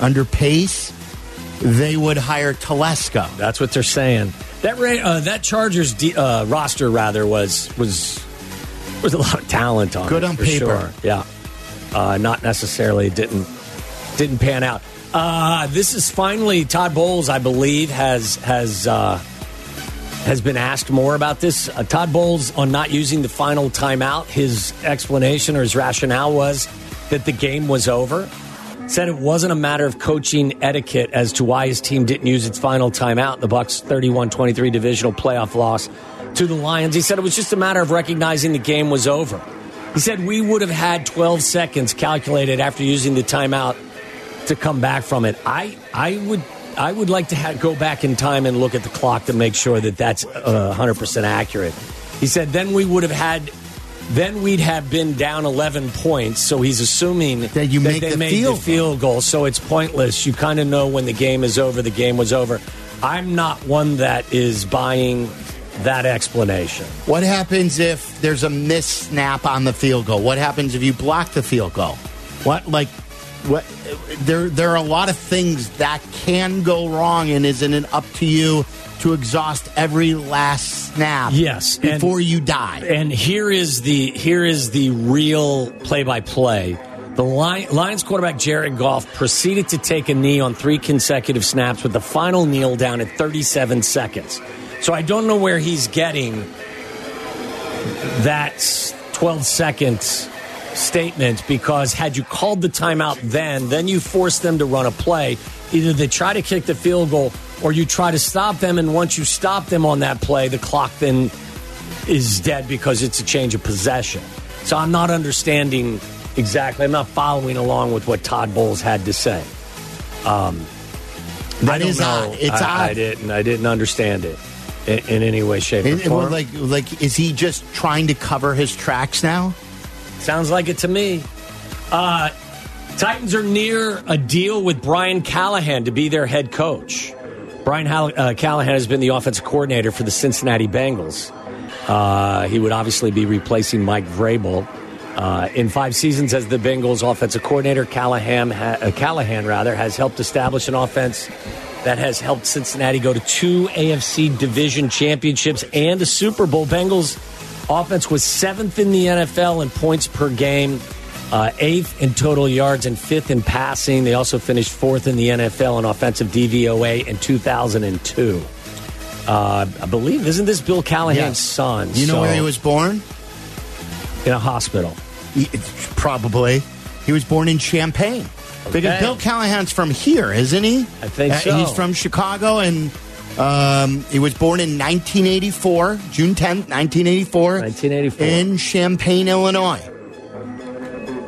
Speaker 2: under Pace, they would hire Telesco.
Speaker 4: That's what they're saying. That uh, that Chargers de- uh, roster rather was was was a lot of talent on
Speaker 2: Good
Speaker 4: it,
Speaker 2: on paper.
Speaker 4: sure. Yeah, uh, not necessarily didn't didn't pan out. Uh, this is finally Todd Bowles, I believe, has has uh, has been asked more about this. Uh, Todd Bowles on not using the final timeout. His explanation or his rationale was that the game was over. Said it wasn't a matter of coaching etiquette as to why his team didn't use its final timeout. in The Bucs 31-23 divisional playoff loss to the Lions. He said it was just a matter of recognizing the game was over. He said we would have had 12 seconds calculated after using the timeout to come back from it. I I would I would like to go back in time and look at the clock to make sure that that's uh, 100% accurate. He said then we would have had then we'd have been down 11 points. So he's assuming that
Speaker 2: you make
Speaker 4: they
Speaker 2: the
Speaker 4: made
Speaker 2: field
Speaker 4: the field goal. So it's pointless. You kind of know when the game is over, the game was over. I'm not one that is buying that explanation.
Speaker 2: What happens if there's a missed snap on the field goal? What happens if you block the field goal? What like what there there are a lot of things that can go wrong and isn't it up to you to exhaust every last snap
Speaker 4: Yes, and-
Speaker 2: before you die?
Speaker 4: And here is the here is the real play by play. The Lions quarterback Jared Goff proceeded to take a knee on three consecutive snaps with the final kneel down at 37 seconds. So I don't know where he's getting that 12 seconds statement because had you called the timeout then, then you force them to run a play. Either they try to kick the field goal or you try to stop them, and once you stop them on that play, the clock then is dead because it's a change of possession. So I'm not understanding exactly. I'm not following along with what Todd Bowles had to say. Um,
Speaker 2: That is
Speaker 4: know.
Speaker 2: odd. It's
Speaker 4: I, I didn't. I didn't understand it in, in any way, shape, or form.
Speaker 2: like like is he just trying to cover his tracks now?
Speaker 4: Sounds like it to me. Uh, Titans are near a deal with Brian Callahan to be their head coach. Brian Hall- uh, Callahan has been the offensive coordinator for the Cincinnati Bengals. Uh, he would obviously be replacing Mike Vrabel. Uh, in five seasons as the Bengals offensive coordinator, Callahan, ha- uh, Callahan rather has helped establish an offense that has helped Cincinnati go to two AFC division championships and a Super Bowl. Bengals offense was seventh in the NFL in points per game, uh, eighth in total yards, and fifth in passing. They also finished fourth in the NFL in offensive DVOA in 2002. Uh, I believe, isn't this Bill Callahan's
Speaker 2: Yes.
Speaker 4: son?
Speaker 2: You know
Speaker 4: So-
Speaker 2: where he was born?
Speaker 4: In a hospital.
Speaker 2: He- probably. He was born in Champaign. Because Bill Callahan's from here, isn't he?
Speaker 4: I think
Speaker 2: Uh,
Speaker 4: so.
Speaker 2: He's from Chicago, and um, he was born in 1984, June 10th, 1984.
Speaker 4: 1984.
Speaker 2: In Champaign, Illinois.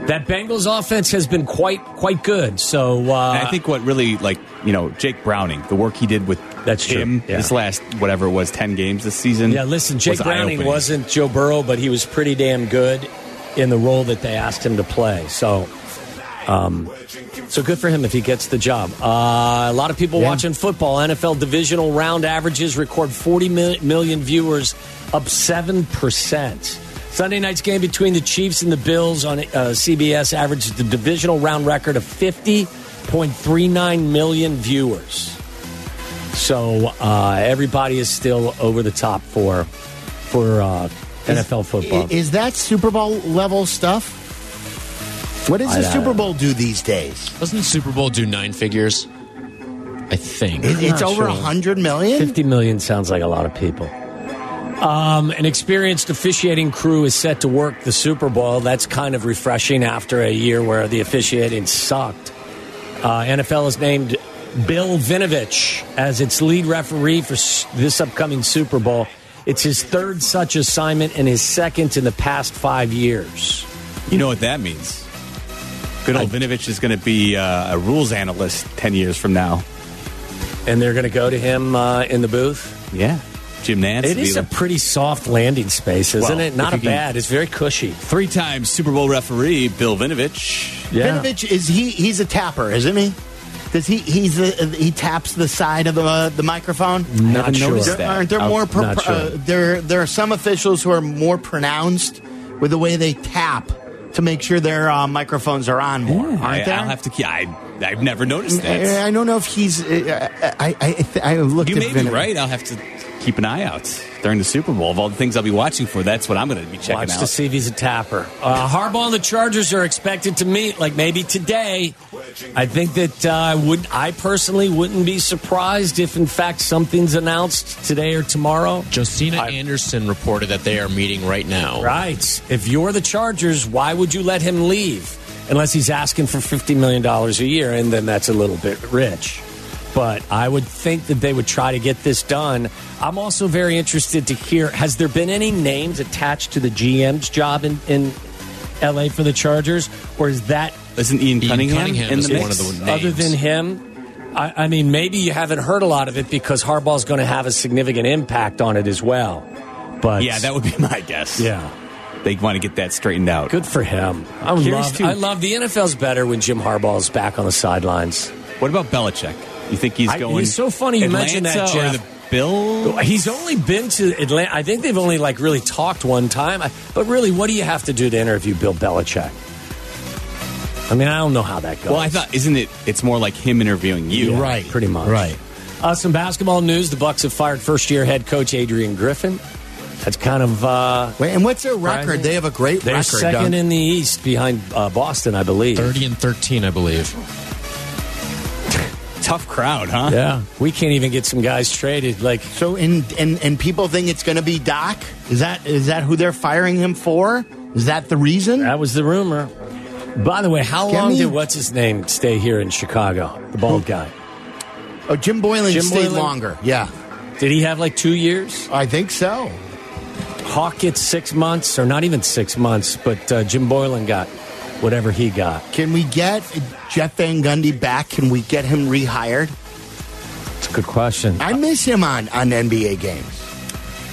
Speaker 4: That Bengals offense has been quite quite good. So uh,
Speaker 7: I think what really like you know Jake Browning, the work he did with
Speaker 4: That's true,
Speaker 7: him
Speaker 4: yeah.
Speaker 7: this last whatever it was ten games this season.
Speaker 4: Yeah, listen, Jake
Speaker 7: was
Speaker 4: Browning
Speaker 7: eye-opening.
Speaker 4: wasn't Joe Burrow, but he was pretty damn good in the role that they asked him to play. So, um, So good for him if he gets the job. Uh, a lot of people
Speaker 2: Yeah.
Speaker 4: watching football. NFL divisional round averages record 40 million viewers, up 7%. Sunday night's game between the Chiefs and the Bills on uh, CBS averages the divisional round record of 50.39 million viewers. So uh, everybody is still over the top for for uh, NFL football.
Speaker 2: Is that Super Bowl level stuff? What does
Speaker 4: I
Speaker 2: the Super. Bowl do these days?
Speaker 13: Doesn't the Super Bowl do nine figures? I think.
Speaker 2: It- it's over a
Speaker 4: sure.
Speaker 2: hundred million.
Speaker 4: 50 million sounds like a lot of people. Um, an experienced officiating crew is set to work the Super Bowl. That's kind of refreshing after a year where the officiating sucked. Uh, NFL has named Bill Vinovich as its lead referee for s- this upcoming Super Bowl. It's his third such assignment and his second in the past five years.
Speaker 7: You know what that means? Good old Vinovich is going to be uh, a rules analyst 10 years from now.
Speaker 4: And they're going to go to him uh, in the booth.
Speaker 7: Yeah. Jim Nantz.
Speaker 4: It is a pretty soft landing space, isn't
Speaker 7: Well,
Speaker 4: it? Not a
Speaker 7: can-
Speaker 4: bad. It's very cushy.
Speaker 7: Three time Super Bowl referee, Bill Vinovich.
Speaker 2: Vinovich is he? He's a tapper, isn't he? Does he? He's a, he taps the side of the uh, the microphone.
Speaker 4: Not
Speaker 7: Haven't
Speaker 4: sure.
Speaker 7: noticed
Speaker 2: There-
Speaker 7: that.
Speaker 2: aren't there
Speaker 4: I'm
Speaker 2: more? Pro-
Speaker 4: sure.
Speaker 2: uh, there there are some officials who are more pronounced with the way they tap to make sure their uh, microphones are on more. aren't
Speaker 7: I,
Speaker 2: there?
Speaker 7: I'll have to. I, I've never noticed that.
Speaker 2: I don't know if he's. Uh, I I I, I looked
Speaker 7: You
Speaker 2: at
Speaker 7: may be
Speaker 2: Vinovich.
Speaker 7: right. I'll have to keep an eye out during the Super Bowl. Of all the things I'll be watching for, that's what I'm going to be checking
Speaker 4: Watch
Speaker 7: out.
Speaker 4: to see if he's a tapper. Uh, Harbaugh and the Chargers are expected to meet, like maybe today. I think that uh, I would. I personally wouldn't be surprised if, in fact, something's announced today or tomorrow.
Speaker 13: Josina Anderson reported that they are meeting right now.
Speaker 4: Right. If you're the Chargers, why would you let him leave? Unless he's asking for $50 million a year, and then that's a little bit rich. But I would think that they would try to get this done. I'm also very interested to hear has there been any names attached to the GM's job in, in LA for the Chargers? Or is that
Speaker 7: Isn't Ian
Speaker 13: Ian
Speaker 7: Cunningham,
Speaker 13: Cunningham
Speaker 7: in
Speaker 13: is
Speaker 7: the
Speaker 13: one
Speaker 7: mix?
Speaker 13: of the names.
Speaker 4: other than him? I, I mean, maybe you haven't heard a lot of it because Harbaugh's going to have a significant impact on it as well. But
Speaker 7: Yeah, that would be my guess.
Speaker 4: yeah.
Speaker 7: They want to get that straightened out.
Speaker 4: Good for him. I love,
Speaker 7: too.
Speaker 4: I love the NFL's better when Jim Harbaugh's back on the sidelines.
Speaker 7: What about Belichick? You think he's going?
Speaker 4: I-
Speaker 7: going?
Speaker 4: he's so funny you mentioned that,
Speaker 7: Atlanta or the Bill?
Speaker 4: He's only been to Atlanta. I think they've only like really talked one time. But really, what do you have to do to interview Bill Belichick? I mean, I don't know how that goes.
Speaker 7: Well, I thought, isn't it? It's more like him interviewing you,
Speaker 4: Yeah,
Speaker 2: Right.
Speaker 4: Pretty much.
Speaker 2: Right.
Speaker 4: Uh, some basketball news: The Bucks have fired first-year head coach Adrian Griffin. That's kind of uh,
Speaker 2: Wait, and what's their record?
Speaker 4: Surprising.
Speaker 2: They have a great
Speaker 4: they're
Speaker 2: record.
Speaker 4: second
Speaker 2: Doug.
Speaker 4: in the East behind uh, Boston, I believe.
Speaker 13: 30 and 13, I believe. (laughs)
Speaker 7: Tough crowd, huh?
Speaker 4: Yeah, we can't even get some guys traded. Like
Speaker 2: So, and and and people think it's going to be Doc. Is that is that who they're firing him for? Is that the reason?
Speaker 4: That was the rumor. By the way, how
Speaker 2: Get
Speaker 4: long
Speaker 2: me-
Speaker 4: did what's his name stay here in Chicago? The bald guy.
Speaker 2: Oh, Jim Boylan
Speaker 4: Jim
Speaker 2: stayed
Speaker 4: Boylan?
Speaker 2: longer. Yeah,
Speaker 4: Did he have like two years?
Speaker 2: I think so.
Speaker 4: Hawk gets six months, or not even six months, but uh, Jim Boylan got whatever he got.
Speaker 2: Can we get Jeff Van Gundy back? Can we get him rehired?
Speaker 4: It's a good question.
Speaker 2: I miss him on on NBA games.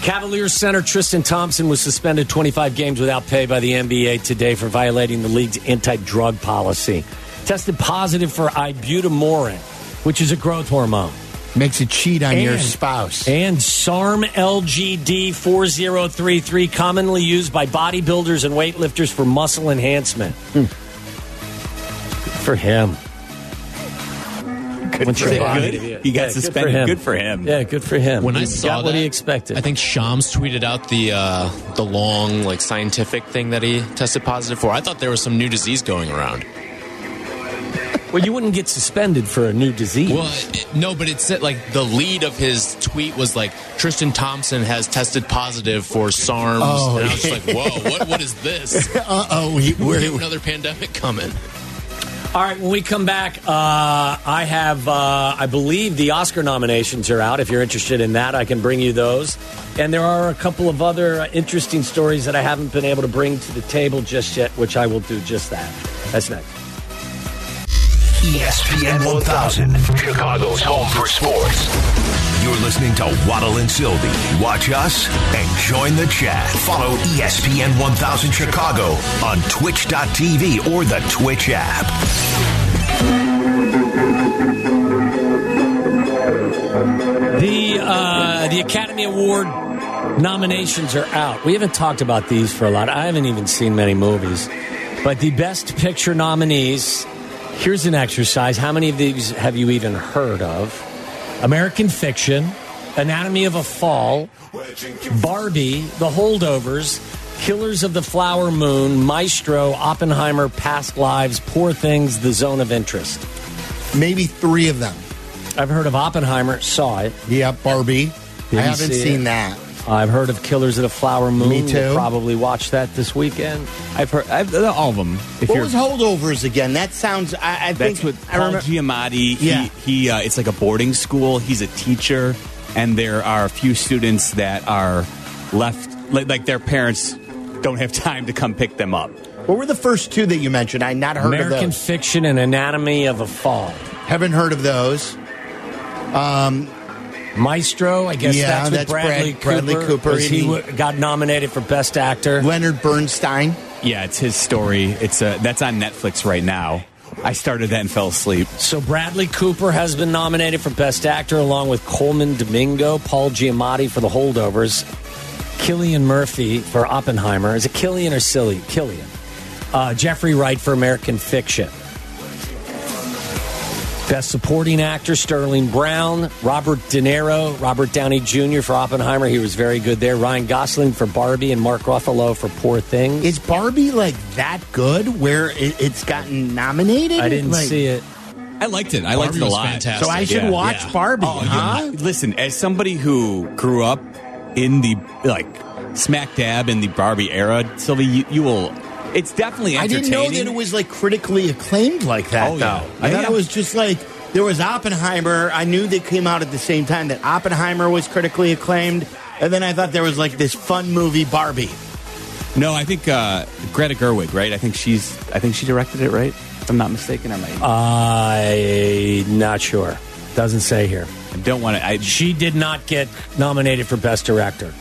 Speaker 4: Cavaliers center Tristan Thompson was suspended 25 games without pay by the NBA today for violating the league's anti-drug policy. Tested positive for ibutamoren, which is a growth hormone.
Speaker 2: Makes it cheat on your spouse.
Speaker 4: And SARM LGD 4033, commonly used by bodybuilders and weightlifters for muscle enhancement.
Speaker 2: Hmm.
Speaker 4: Good for him.
Speaker 7: Good
Speaker 4: What's
Speaker 7: for him.
Speaker 4: body
Speaker 7: Good. He got
Speaker 4: Yeah, good for
Speaker 7: suspended.
Speaker 4: him.
Speaker 7: Good for him.
Speaker 4: Yeah, good for him.
Speaker 13: When I saw
Speaker 4: got what
Speaker 13: that,
Speaker 4: he expected.
Speaker 13: I think Shams tweeted out the uh, the long like scientific thing that he tested positive for. I thought there was some new disease going around.
Speaker 4: Well, you wouldn't get suspended for a new disease.
Speaker 13: Well, it, no, but it said like the lead of his tweet was like Tristan Thompson has tested positive for SARMs,
Speaker 2: Oh,
Speaker 13: and I was just like, whoa, what what is this? (laughs)
Speaker 2: Uh oh, we,
Speaker 13: We have another pandemic coming.
Speaker 4: All right, when we come back, uh, I have, uh, I believe the Oscar nominations are out. If you're interested in that, I can bring you those. And there are a couple of other uh, interesting stories that I haven't been able to bring to the table just yet, which I will do just that. That's next.
Speaker 8: ESPN 1000, Chicago's home for sports. You're listening to Waddle and Silvy. Watch us and join the chat. Follow ESPN 1000 Chicago on twitch.tv or the Twitch app.
Speaker 4: The uh, the Academy Award nominations are out. We haven't talked about these for a lot. I haven't even seen many movies, but the Best Picture nominees here's an exercise. How many of these have you even heard of? American Fiction, Anatomy of a Fall, Barbie, The Holdovers, Killers of the Flower Moon, Maestro, Oppenheimer, Past Lives, Poor Things, The Zone of Interest.
Speaker 2: Maybe three of them.
Speaker 4: I've heard of Oppenheimer, saw it.
Speaker 2: Yeah, Barbie. I
Speaker 4: Didn't
Speaker 2: haven't
Speaker 4: see
Speaker 2: seen
Speaker 4: it.
Speaker 2: that.
Speaker 4: I've heard of Killers of the Flower Moon.
Speaker 2: Me too.
Speaker 4: We'll probably watch that this weekend.
Speaker 7: I've heard I've, all of them. If
Speaker 2: what was holdovers again? That sounds. I, I
Speaker 7: That's
Speaker 2: think
Speaker 7: with
Speaker 2: I
Speaker 7: Paul
Speaker 2: remember.
Speaker 7: Giamatti.
Speaker 2: Yeah.
Speaker 7: He, he uh, it's like a boarding school. He's a teacher, and there are a few students that are left, like, like their parents don't have time to come pick them up.
Speaker 2: What were the first two that you mentioned? I not heard of
Speaker 4: American. Fiction and Anatomy of a Fall.
Speaker 2: Haven't heard of those. Um,
Speaker 4: Maestro, I guess
Speaker 2: Yeah,
Speaker 4: that's with
Speaker 2: that's
Speaker 4: Bradley
Speaker 2: Brad- Bradley
Speaker 4: Cooper.
Speaker 2: Cooper,
Speaker 4: 'cause He
Speaker 2: he-
Speaker 4: got nominated for Best Actor.
Speaker 2: Leonard Bernstein.
Speaker 7: Yeah, it's his story. It's uh, that's on Netflix right now. I started that and fell asleep.
Speaker 4: So Bradley Cooper has been nominated for Best Actor along with Colman Domingo, Paul Giamatti for The Holdovers, Cillian Murphy for Oppenheimer. Is it Killian or Silly? Killian. Uh, Jeffrey Wright for American Fiction. Best Supporting Actor Sterling Brown, Robert De Niro, Robert Downey Jr. for Oppenheimer. He was very good there. Ryan Gosling for Barbie and Mark Ruffalo for Poor Things.
Speaker 2: Is Barbie like that good? Where it, it's gotten nominated?
Speaker 4: I didn't
Speaker 2: Like-
Speaker 4: see it.
Speaker 7: I liked it. I liked
Speaker 13: Barbie
Speaker 7: it a lot.
Speaker 13: fantastic.
Speaker 2: So I should
Speaker 7: Yeah,
Speaker 2: watch
Speaker 7: yeah.
Speaker 2: Barbie,
Speaker 7: Oh,
Speaker 2: huh?
Speaker 7: yeah. Listen, as somebody who grew up in the like smack dab in the Barbie era, Silvy, you, you will. It's definitely
Speaker 2: I didn't know that it was like critically acclaimed like that.
Speaker 7: Oh,
Speaker 2: though
Speaker 7: yeah.
Speaker 2: I
Speaker 7: Yeah,
Speaker 2: thought
Speaker 7: yeah.
Speaker 2: it was just like there was Oppenheimer. I knew they came out at the same time that Oppenheimer was critically acclaimed, and then I thought there was like this fun movie Barbie.
Speaker 7: No, I think uh, Greta Gerwig, right? I think she's. I think she directed it, right? If I'm not mistaken, I might.
Speaker 4: I not sure. Doesn't say here.
Speaker 7: I don't want to. I,
Speaker 4: She did not get nominated for Best Director.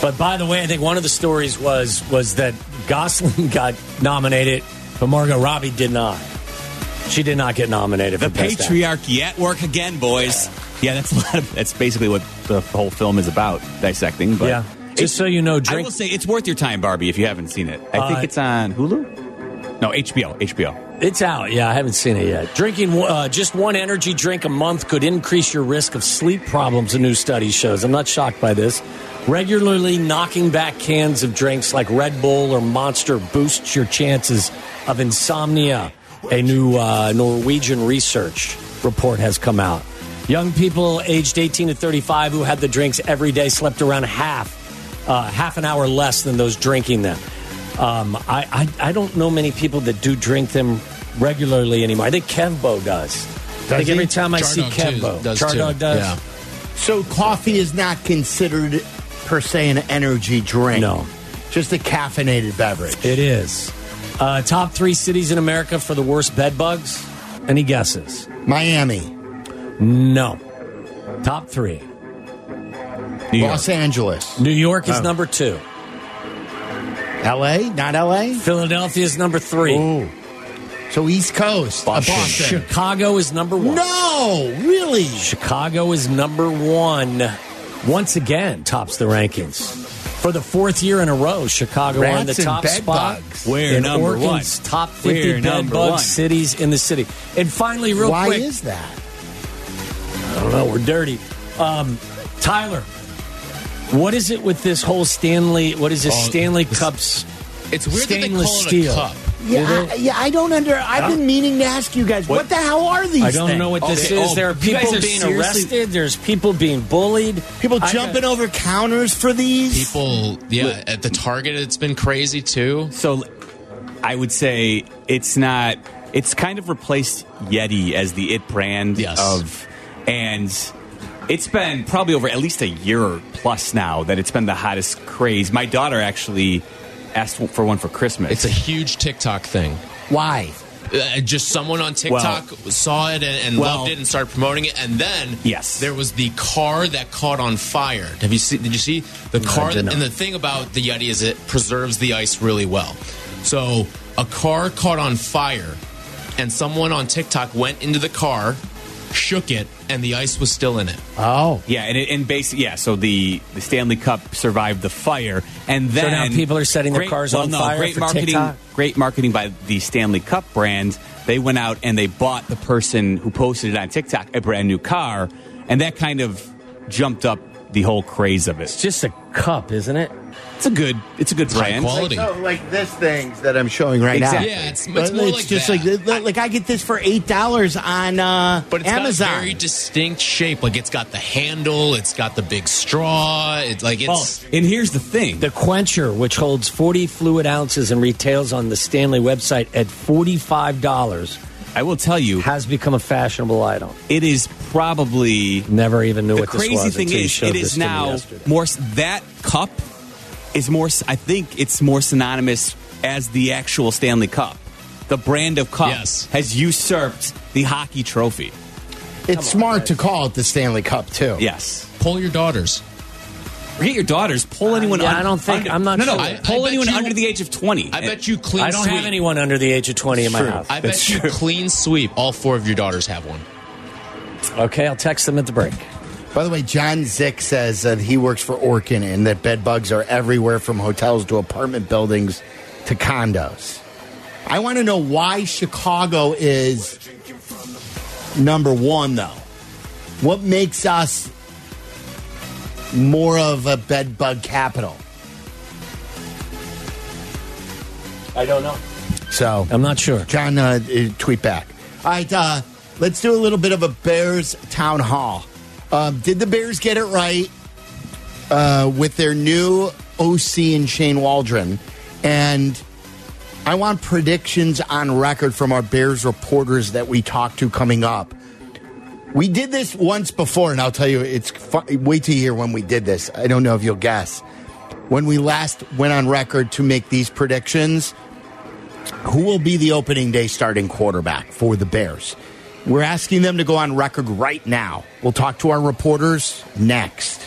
Speaker 4: But by the way, I think one of the stories was was that Gosling (laughs) got nominated, but Margot Robbie did not. She did not get nominated
Speaker 7: the
Speaker 4: for Best Actor.
Speaker 7: patriarchy at work again, boys. Yeah, that's (laughs) a lot of. That's basically what the whole film is about, dissecting. But
Speaker 4: Yeah. Just so you know,
Speaker 7: I
Speaker 4: drink
Speaker 7: will say it's worth your time, Barbie, if you haven't seen it. I think
Speaker 4: Uh,
Speaker 7: it's on Hulu. No, HBO. HBO.
Speaker 4: It's out. Yeah, I haven't seen it yet. Drinking uh, just one energy drink a month could increase your risk of sleep problems, a new study shows. I'm not shocked by this. Regularly knocking back cans of drinks like Red Bull or Monster boosts your chances of insomnia. A new uh, Norwegian research report has come out. Young people aged 18 to 35 who had the drinks every day slept around half, uh, half an hour less than those drinking them. Um, I, I I don't know many people that do drink them regularly anymore. I think Kevbo does. I think
Speaker 2: he?
Speaker 4: every time I see
Speaker 13: Chardog too
Speaker 4: Kevbo,
Speaker 13: does
Speaker 4: Chardog does.
Speaker 13: Yeah.
Speaker 2: So coffee is not considered per se an energy drink.
Speaker 4: No.
Speaker 2: just a caffeinated beverage.
Speaker 4: It is. Uh, top three cities in America for the worst bed bugs. Any guesses?
Speaker 2: Miami,
Speaker 4: No. Top three.
Speaker 7: New York.
Speaker 2: Los Angeles,
Speaker 4: New York is
Speaker 2: Oh.
Speaker 4: number two.
Speaker 2: L.A. Not L.A.
Speaker 4: Philadelphia is number three.
Speaker 2: Ooh. So East Coast, uh,
Speaker 7: Boston.
Speaker 2: Boston.
Speaker 4: Chicago is number one.
Speaker 2: No, really.
Speaker 4: Chicago is number one. Once again, tops the rankings. For the fourth year in a row, Chicago
Speaker 2: Rats
Speaker 4: on the top
Speaker 2: bed
Speaker 4: spot.
Speaker 2: bugs.
Speaker 7: We're
Speaker 4: in
Speaker 7: number
Speaker 4: Oregon's
Speaker 7: one.
Speaker 4: top 50
Speaker 7: We're
Speaker 4: bed bug
Speaker 7: one.
Speaker 4: cities in the city. And finally, real
Speaker 2: Why
Speaker 4: quick,
Speaker 2: is that?
Speaker 4: I don't know. We're dirty. Um, Tyler, what is it with this whole Stanley? What is this
Speaker 13: Oh,
Speaker 4: Stanley
Speaker 13: this-
Speaker 4: Cups?
Speaker 13: It's weird that they
Speaker 4: Stainless
Speaker 13: call it
Speaker 4: steel.
Speaker 13: a cup.
Speaker 2: Yeah, I, yeah. I don't under. I've been meaning to ask you guys. What, the hell are these?
Speaker 4: I don't
Speaker 2: things?
Speaker 4: know what this
Speaker 7: Okay,
Speaker 4: is.
Speaker 7: oh,
Speaker 4: there are people
Speaker 7: are
Speaker 4: being arrested. There's people being bullied.
Speaker 2: People
Speaker 4: I-
Speaker 2: jumping over counters for these.
Speaker 13: People, yeah, at the Target, it's been crazy too.
Speaker 7: So I would say it's not. It's kind of replaced Yeti as the it brand
Speaker 13: Yes.
Speaker 7: of, and it's been probably over at least a year plus now that it's been the hottest craze. My daughter actually asked for one for Christmas.
Speaker 13: It's a huge TikTok thing.
Speaker 2: Why?
Speaker 13: Uh, just someone on TikTok saw it and, and
Speaker 7: Well-
Speaker 13: loved it and started promoting it, and then
Speaker 7: Yes.
Speaker 13: there was the car that caught on fire. Have you seen? Did you see the car? That, and the thing about the Yeti is it preserves the ice really well. So a car caught on fire, and someone on TikTok went into the car shook it, and the ice was still in it.
Speaker 2: Oh,
Speaker 7: Yeah, and it, and basically, yeah. So the the Stanley Cup survived the fire, and then
Speaker 4: now people are setting their cars
Speaker 7: well,
Speaker 4: on
Speaker 7: no,
Speaker 4: fire
Speaker 7: Great
Speaker 4: for
Speaker 7: marketing,
Speaker 4: TikTok?
Speaker 7: great marketing by the Stanley Cup brand. They went out and they bought the person who posted it on TikTok a brand new car, and that kind of jumped up the whole craze of it.
Speaker 4: It's just a cup, isn't it?
Speaker 7: It's a good, it's a good
Speaker 13: high
Speaker 7: brand.
Speaker 13: quality.
Speaker 2: Like, so, like this things that I'm showing right
Speaker 7: Exactly.
Speaker 2: now.
Speaker 13: Yeah, it's- it's
Speaker 2: But
Speaker 13: more like
Speaker 2: just
Speaker 13: that.
Speaker 2: like like I get this for eight dollars on uh,
Speaker 13: But it's
Speaker 2: Amazon.
Speaker 13: got a very distinct shape. Like it's got the handle, it's got the big straw. It's like
Speaker 7: Well,
Speaker 13: it's
Speaker 7: and here's the thing:
Speaker 4: The Quencher, which holds 40 fluid ounces and retails on the Stanley website at $45,
Speaker 7: I will tell you,
Speaker 4: has become a fashionable item.
Speaker 7: it is probably
Speaker 4: Never even knew
Speaker 7: the
Speaker 4: what this
Speaker 7: crazy
Speaker 4: was.
Speaker 7: thing
Speaker 4: until
Speaker 7: is,
Speaker 4: showed
Speaker 7: it
Speaker 4: this
Speaker 7: is
Speaker 4: to me
Speaker 7: now
Speaker 4: yesterday.
Speaker 7: more that cup is more. I think it's more synonymous as the actual Stanley Cup. The brand of cup
Speaker 13: Yes.
Speaker 7: has usurped the hockey trophy.
Speaker 2: it's smart to call it the Stanley Cup too.
Speaker 7: Yes.
Speaker 13: pull your daughters.
Speaker 7: Forget your daughters. Pull uh, anyone.
Speaker 4: yeah,
Speaker 7: un-
Speaker 4: I don't think-
Speaker 7: under-
Speaker 4: I'm not
Speaker 7: No, no.
Speaker 4: sure.
Speaker 13: I- I
Speaker 7: pull
Speaker 13: bet
Speaker 7: anyone
Speaker 13: you-
Speaker 7: under the age of twenty.
Speaker 13: I bet you clean
Speaker 4: I don't
Speaker 13: sweep.
Speaker 4: have anyone under the age of 20 in my house.
Speaker 13: I
Speaker 7: That's
Speaker 13: bet you
Speaker 7: true.
Speaker 13: clean sweep. All four of your daughters have one.
Speaker 4: Okay, I'll text them at the break.
Speaker 2: By the way, John Zick says that he works for Orkin and that bed bugs are everywhere from hotels to apartment buildings to condos. I want to know why Chicago is number one, though. What makes us more of a bed bug capital?
Speaker 4: I don't know.
Speaker 2: So
Speaker 4: I'm not sure.
Speaker 2: John, uh, uh, tweet back. All right, uh, let's do a little bit of a Bears town hall. Um, did the Bears get it right uh, with their new OC and Shane Waldron? And I want predictions on record from our Bears reporters that we talked to coming up. We did this once before, and I'll tell you, it's fun. wait you hear when we did this. I don't know if you'll guess. When we last went on record to make these predictions, who will be the opening day starting quarterback for the Bears? We're asking them to go on record right now. We'll talk to our reporters next.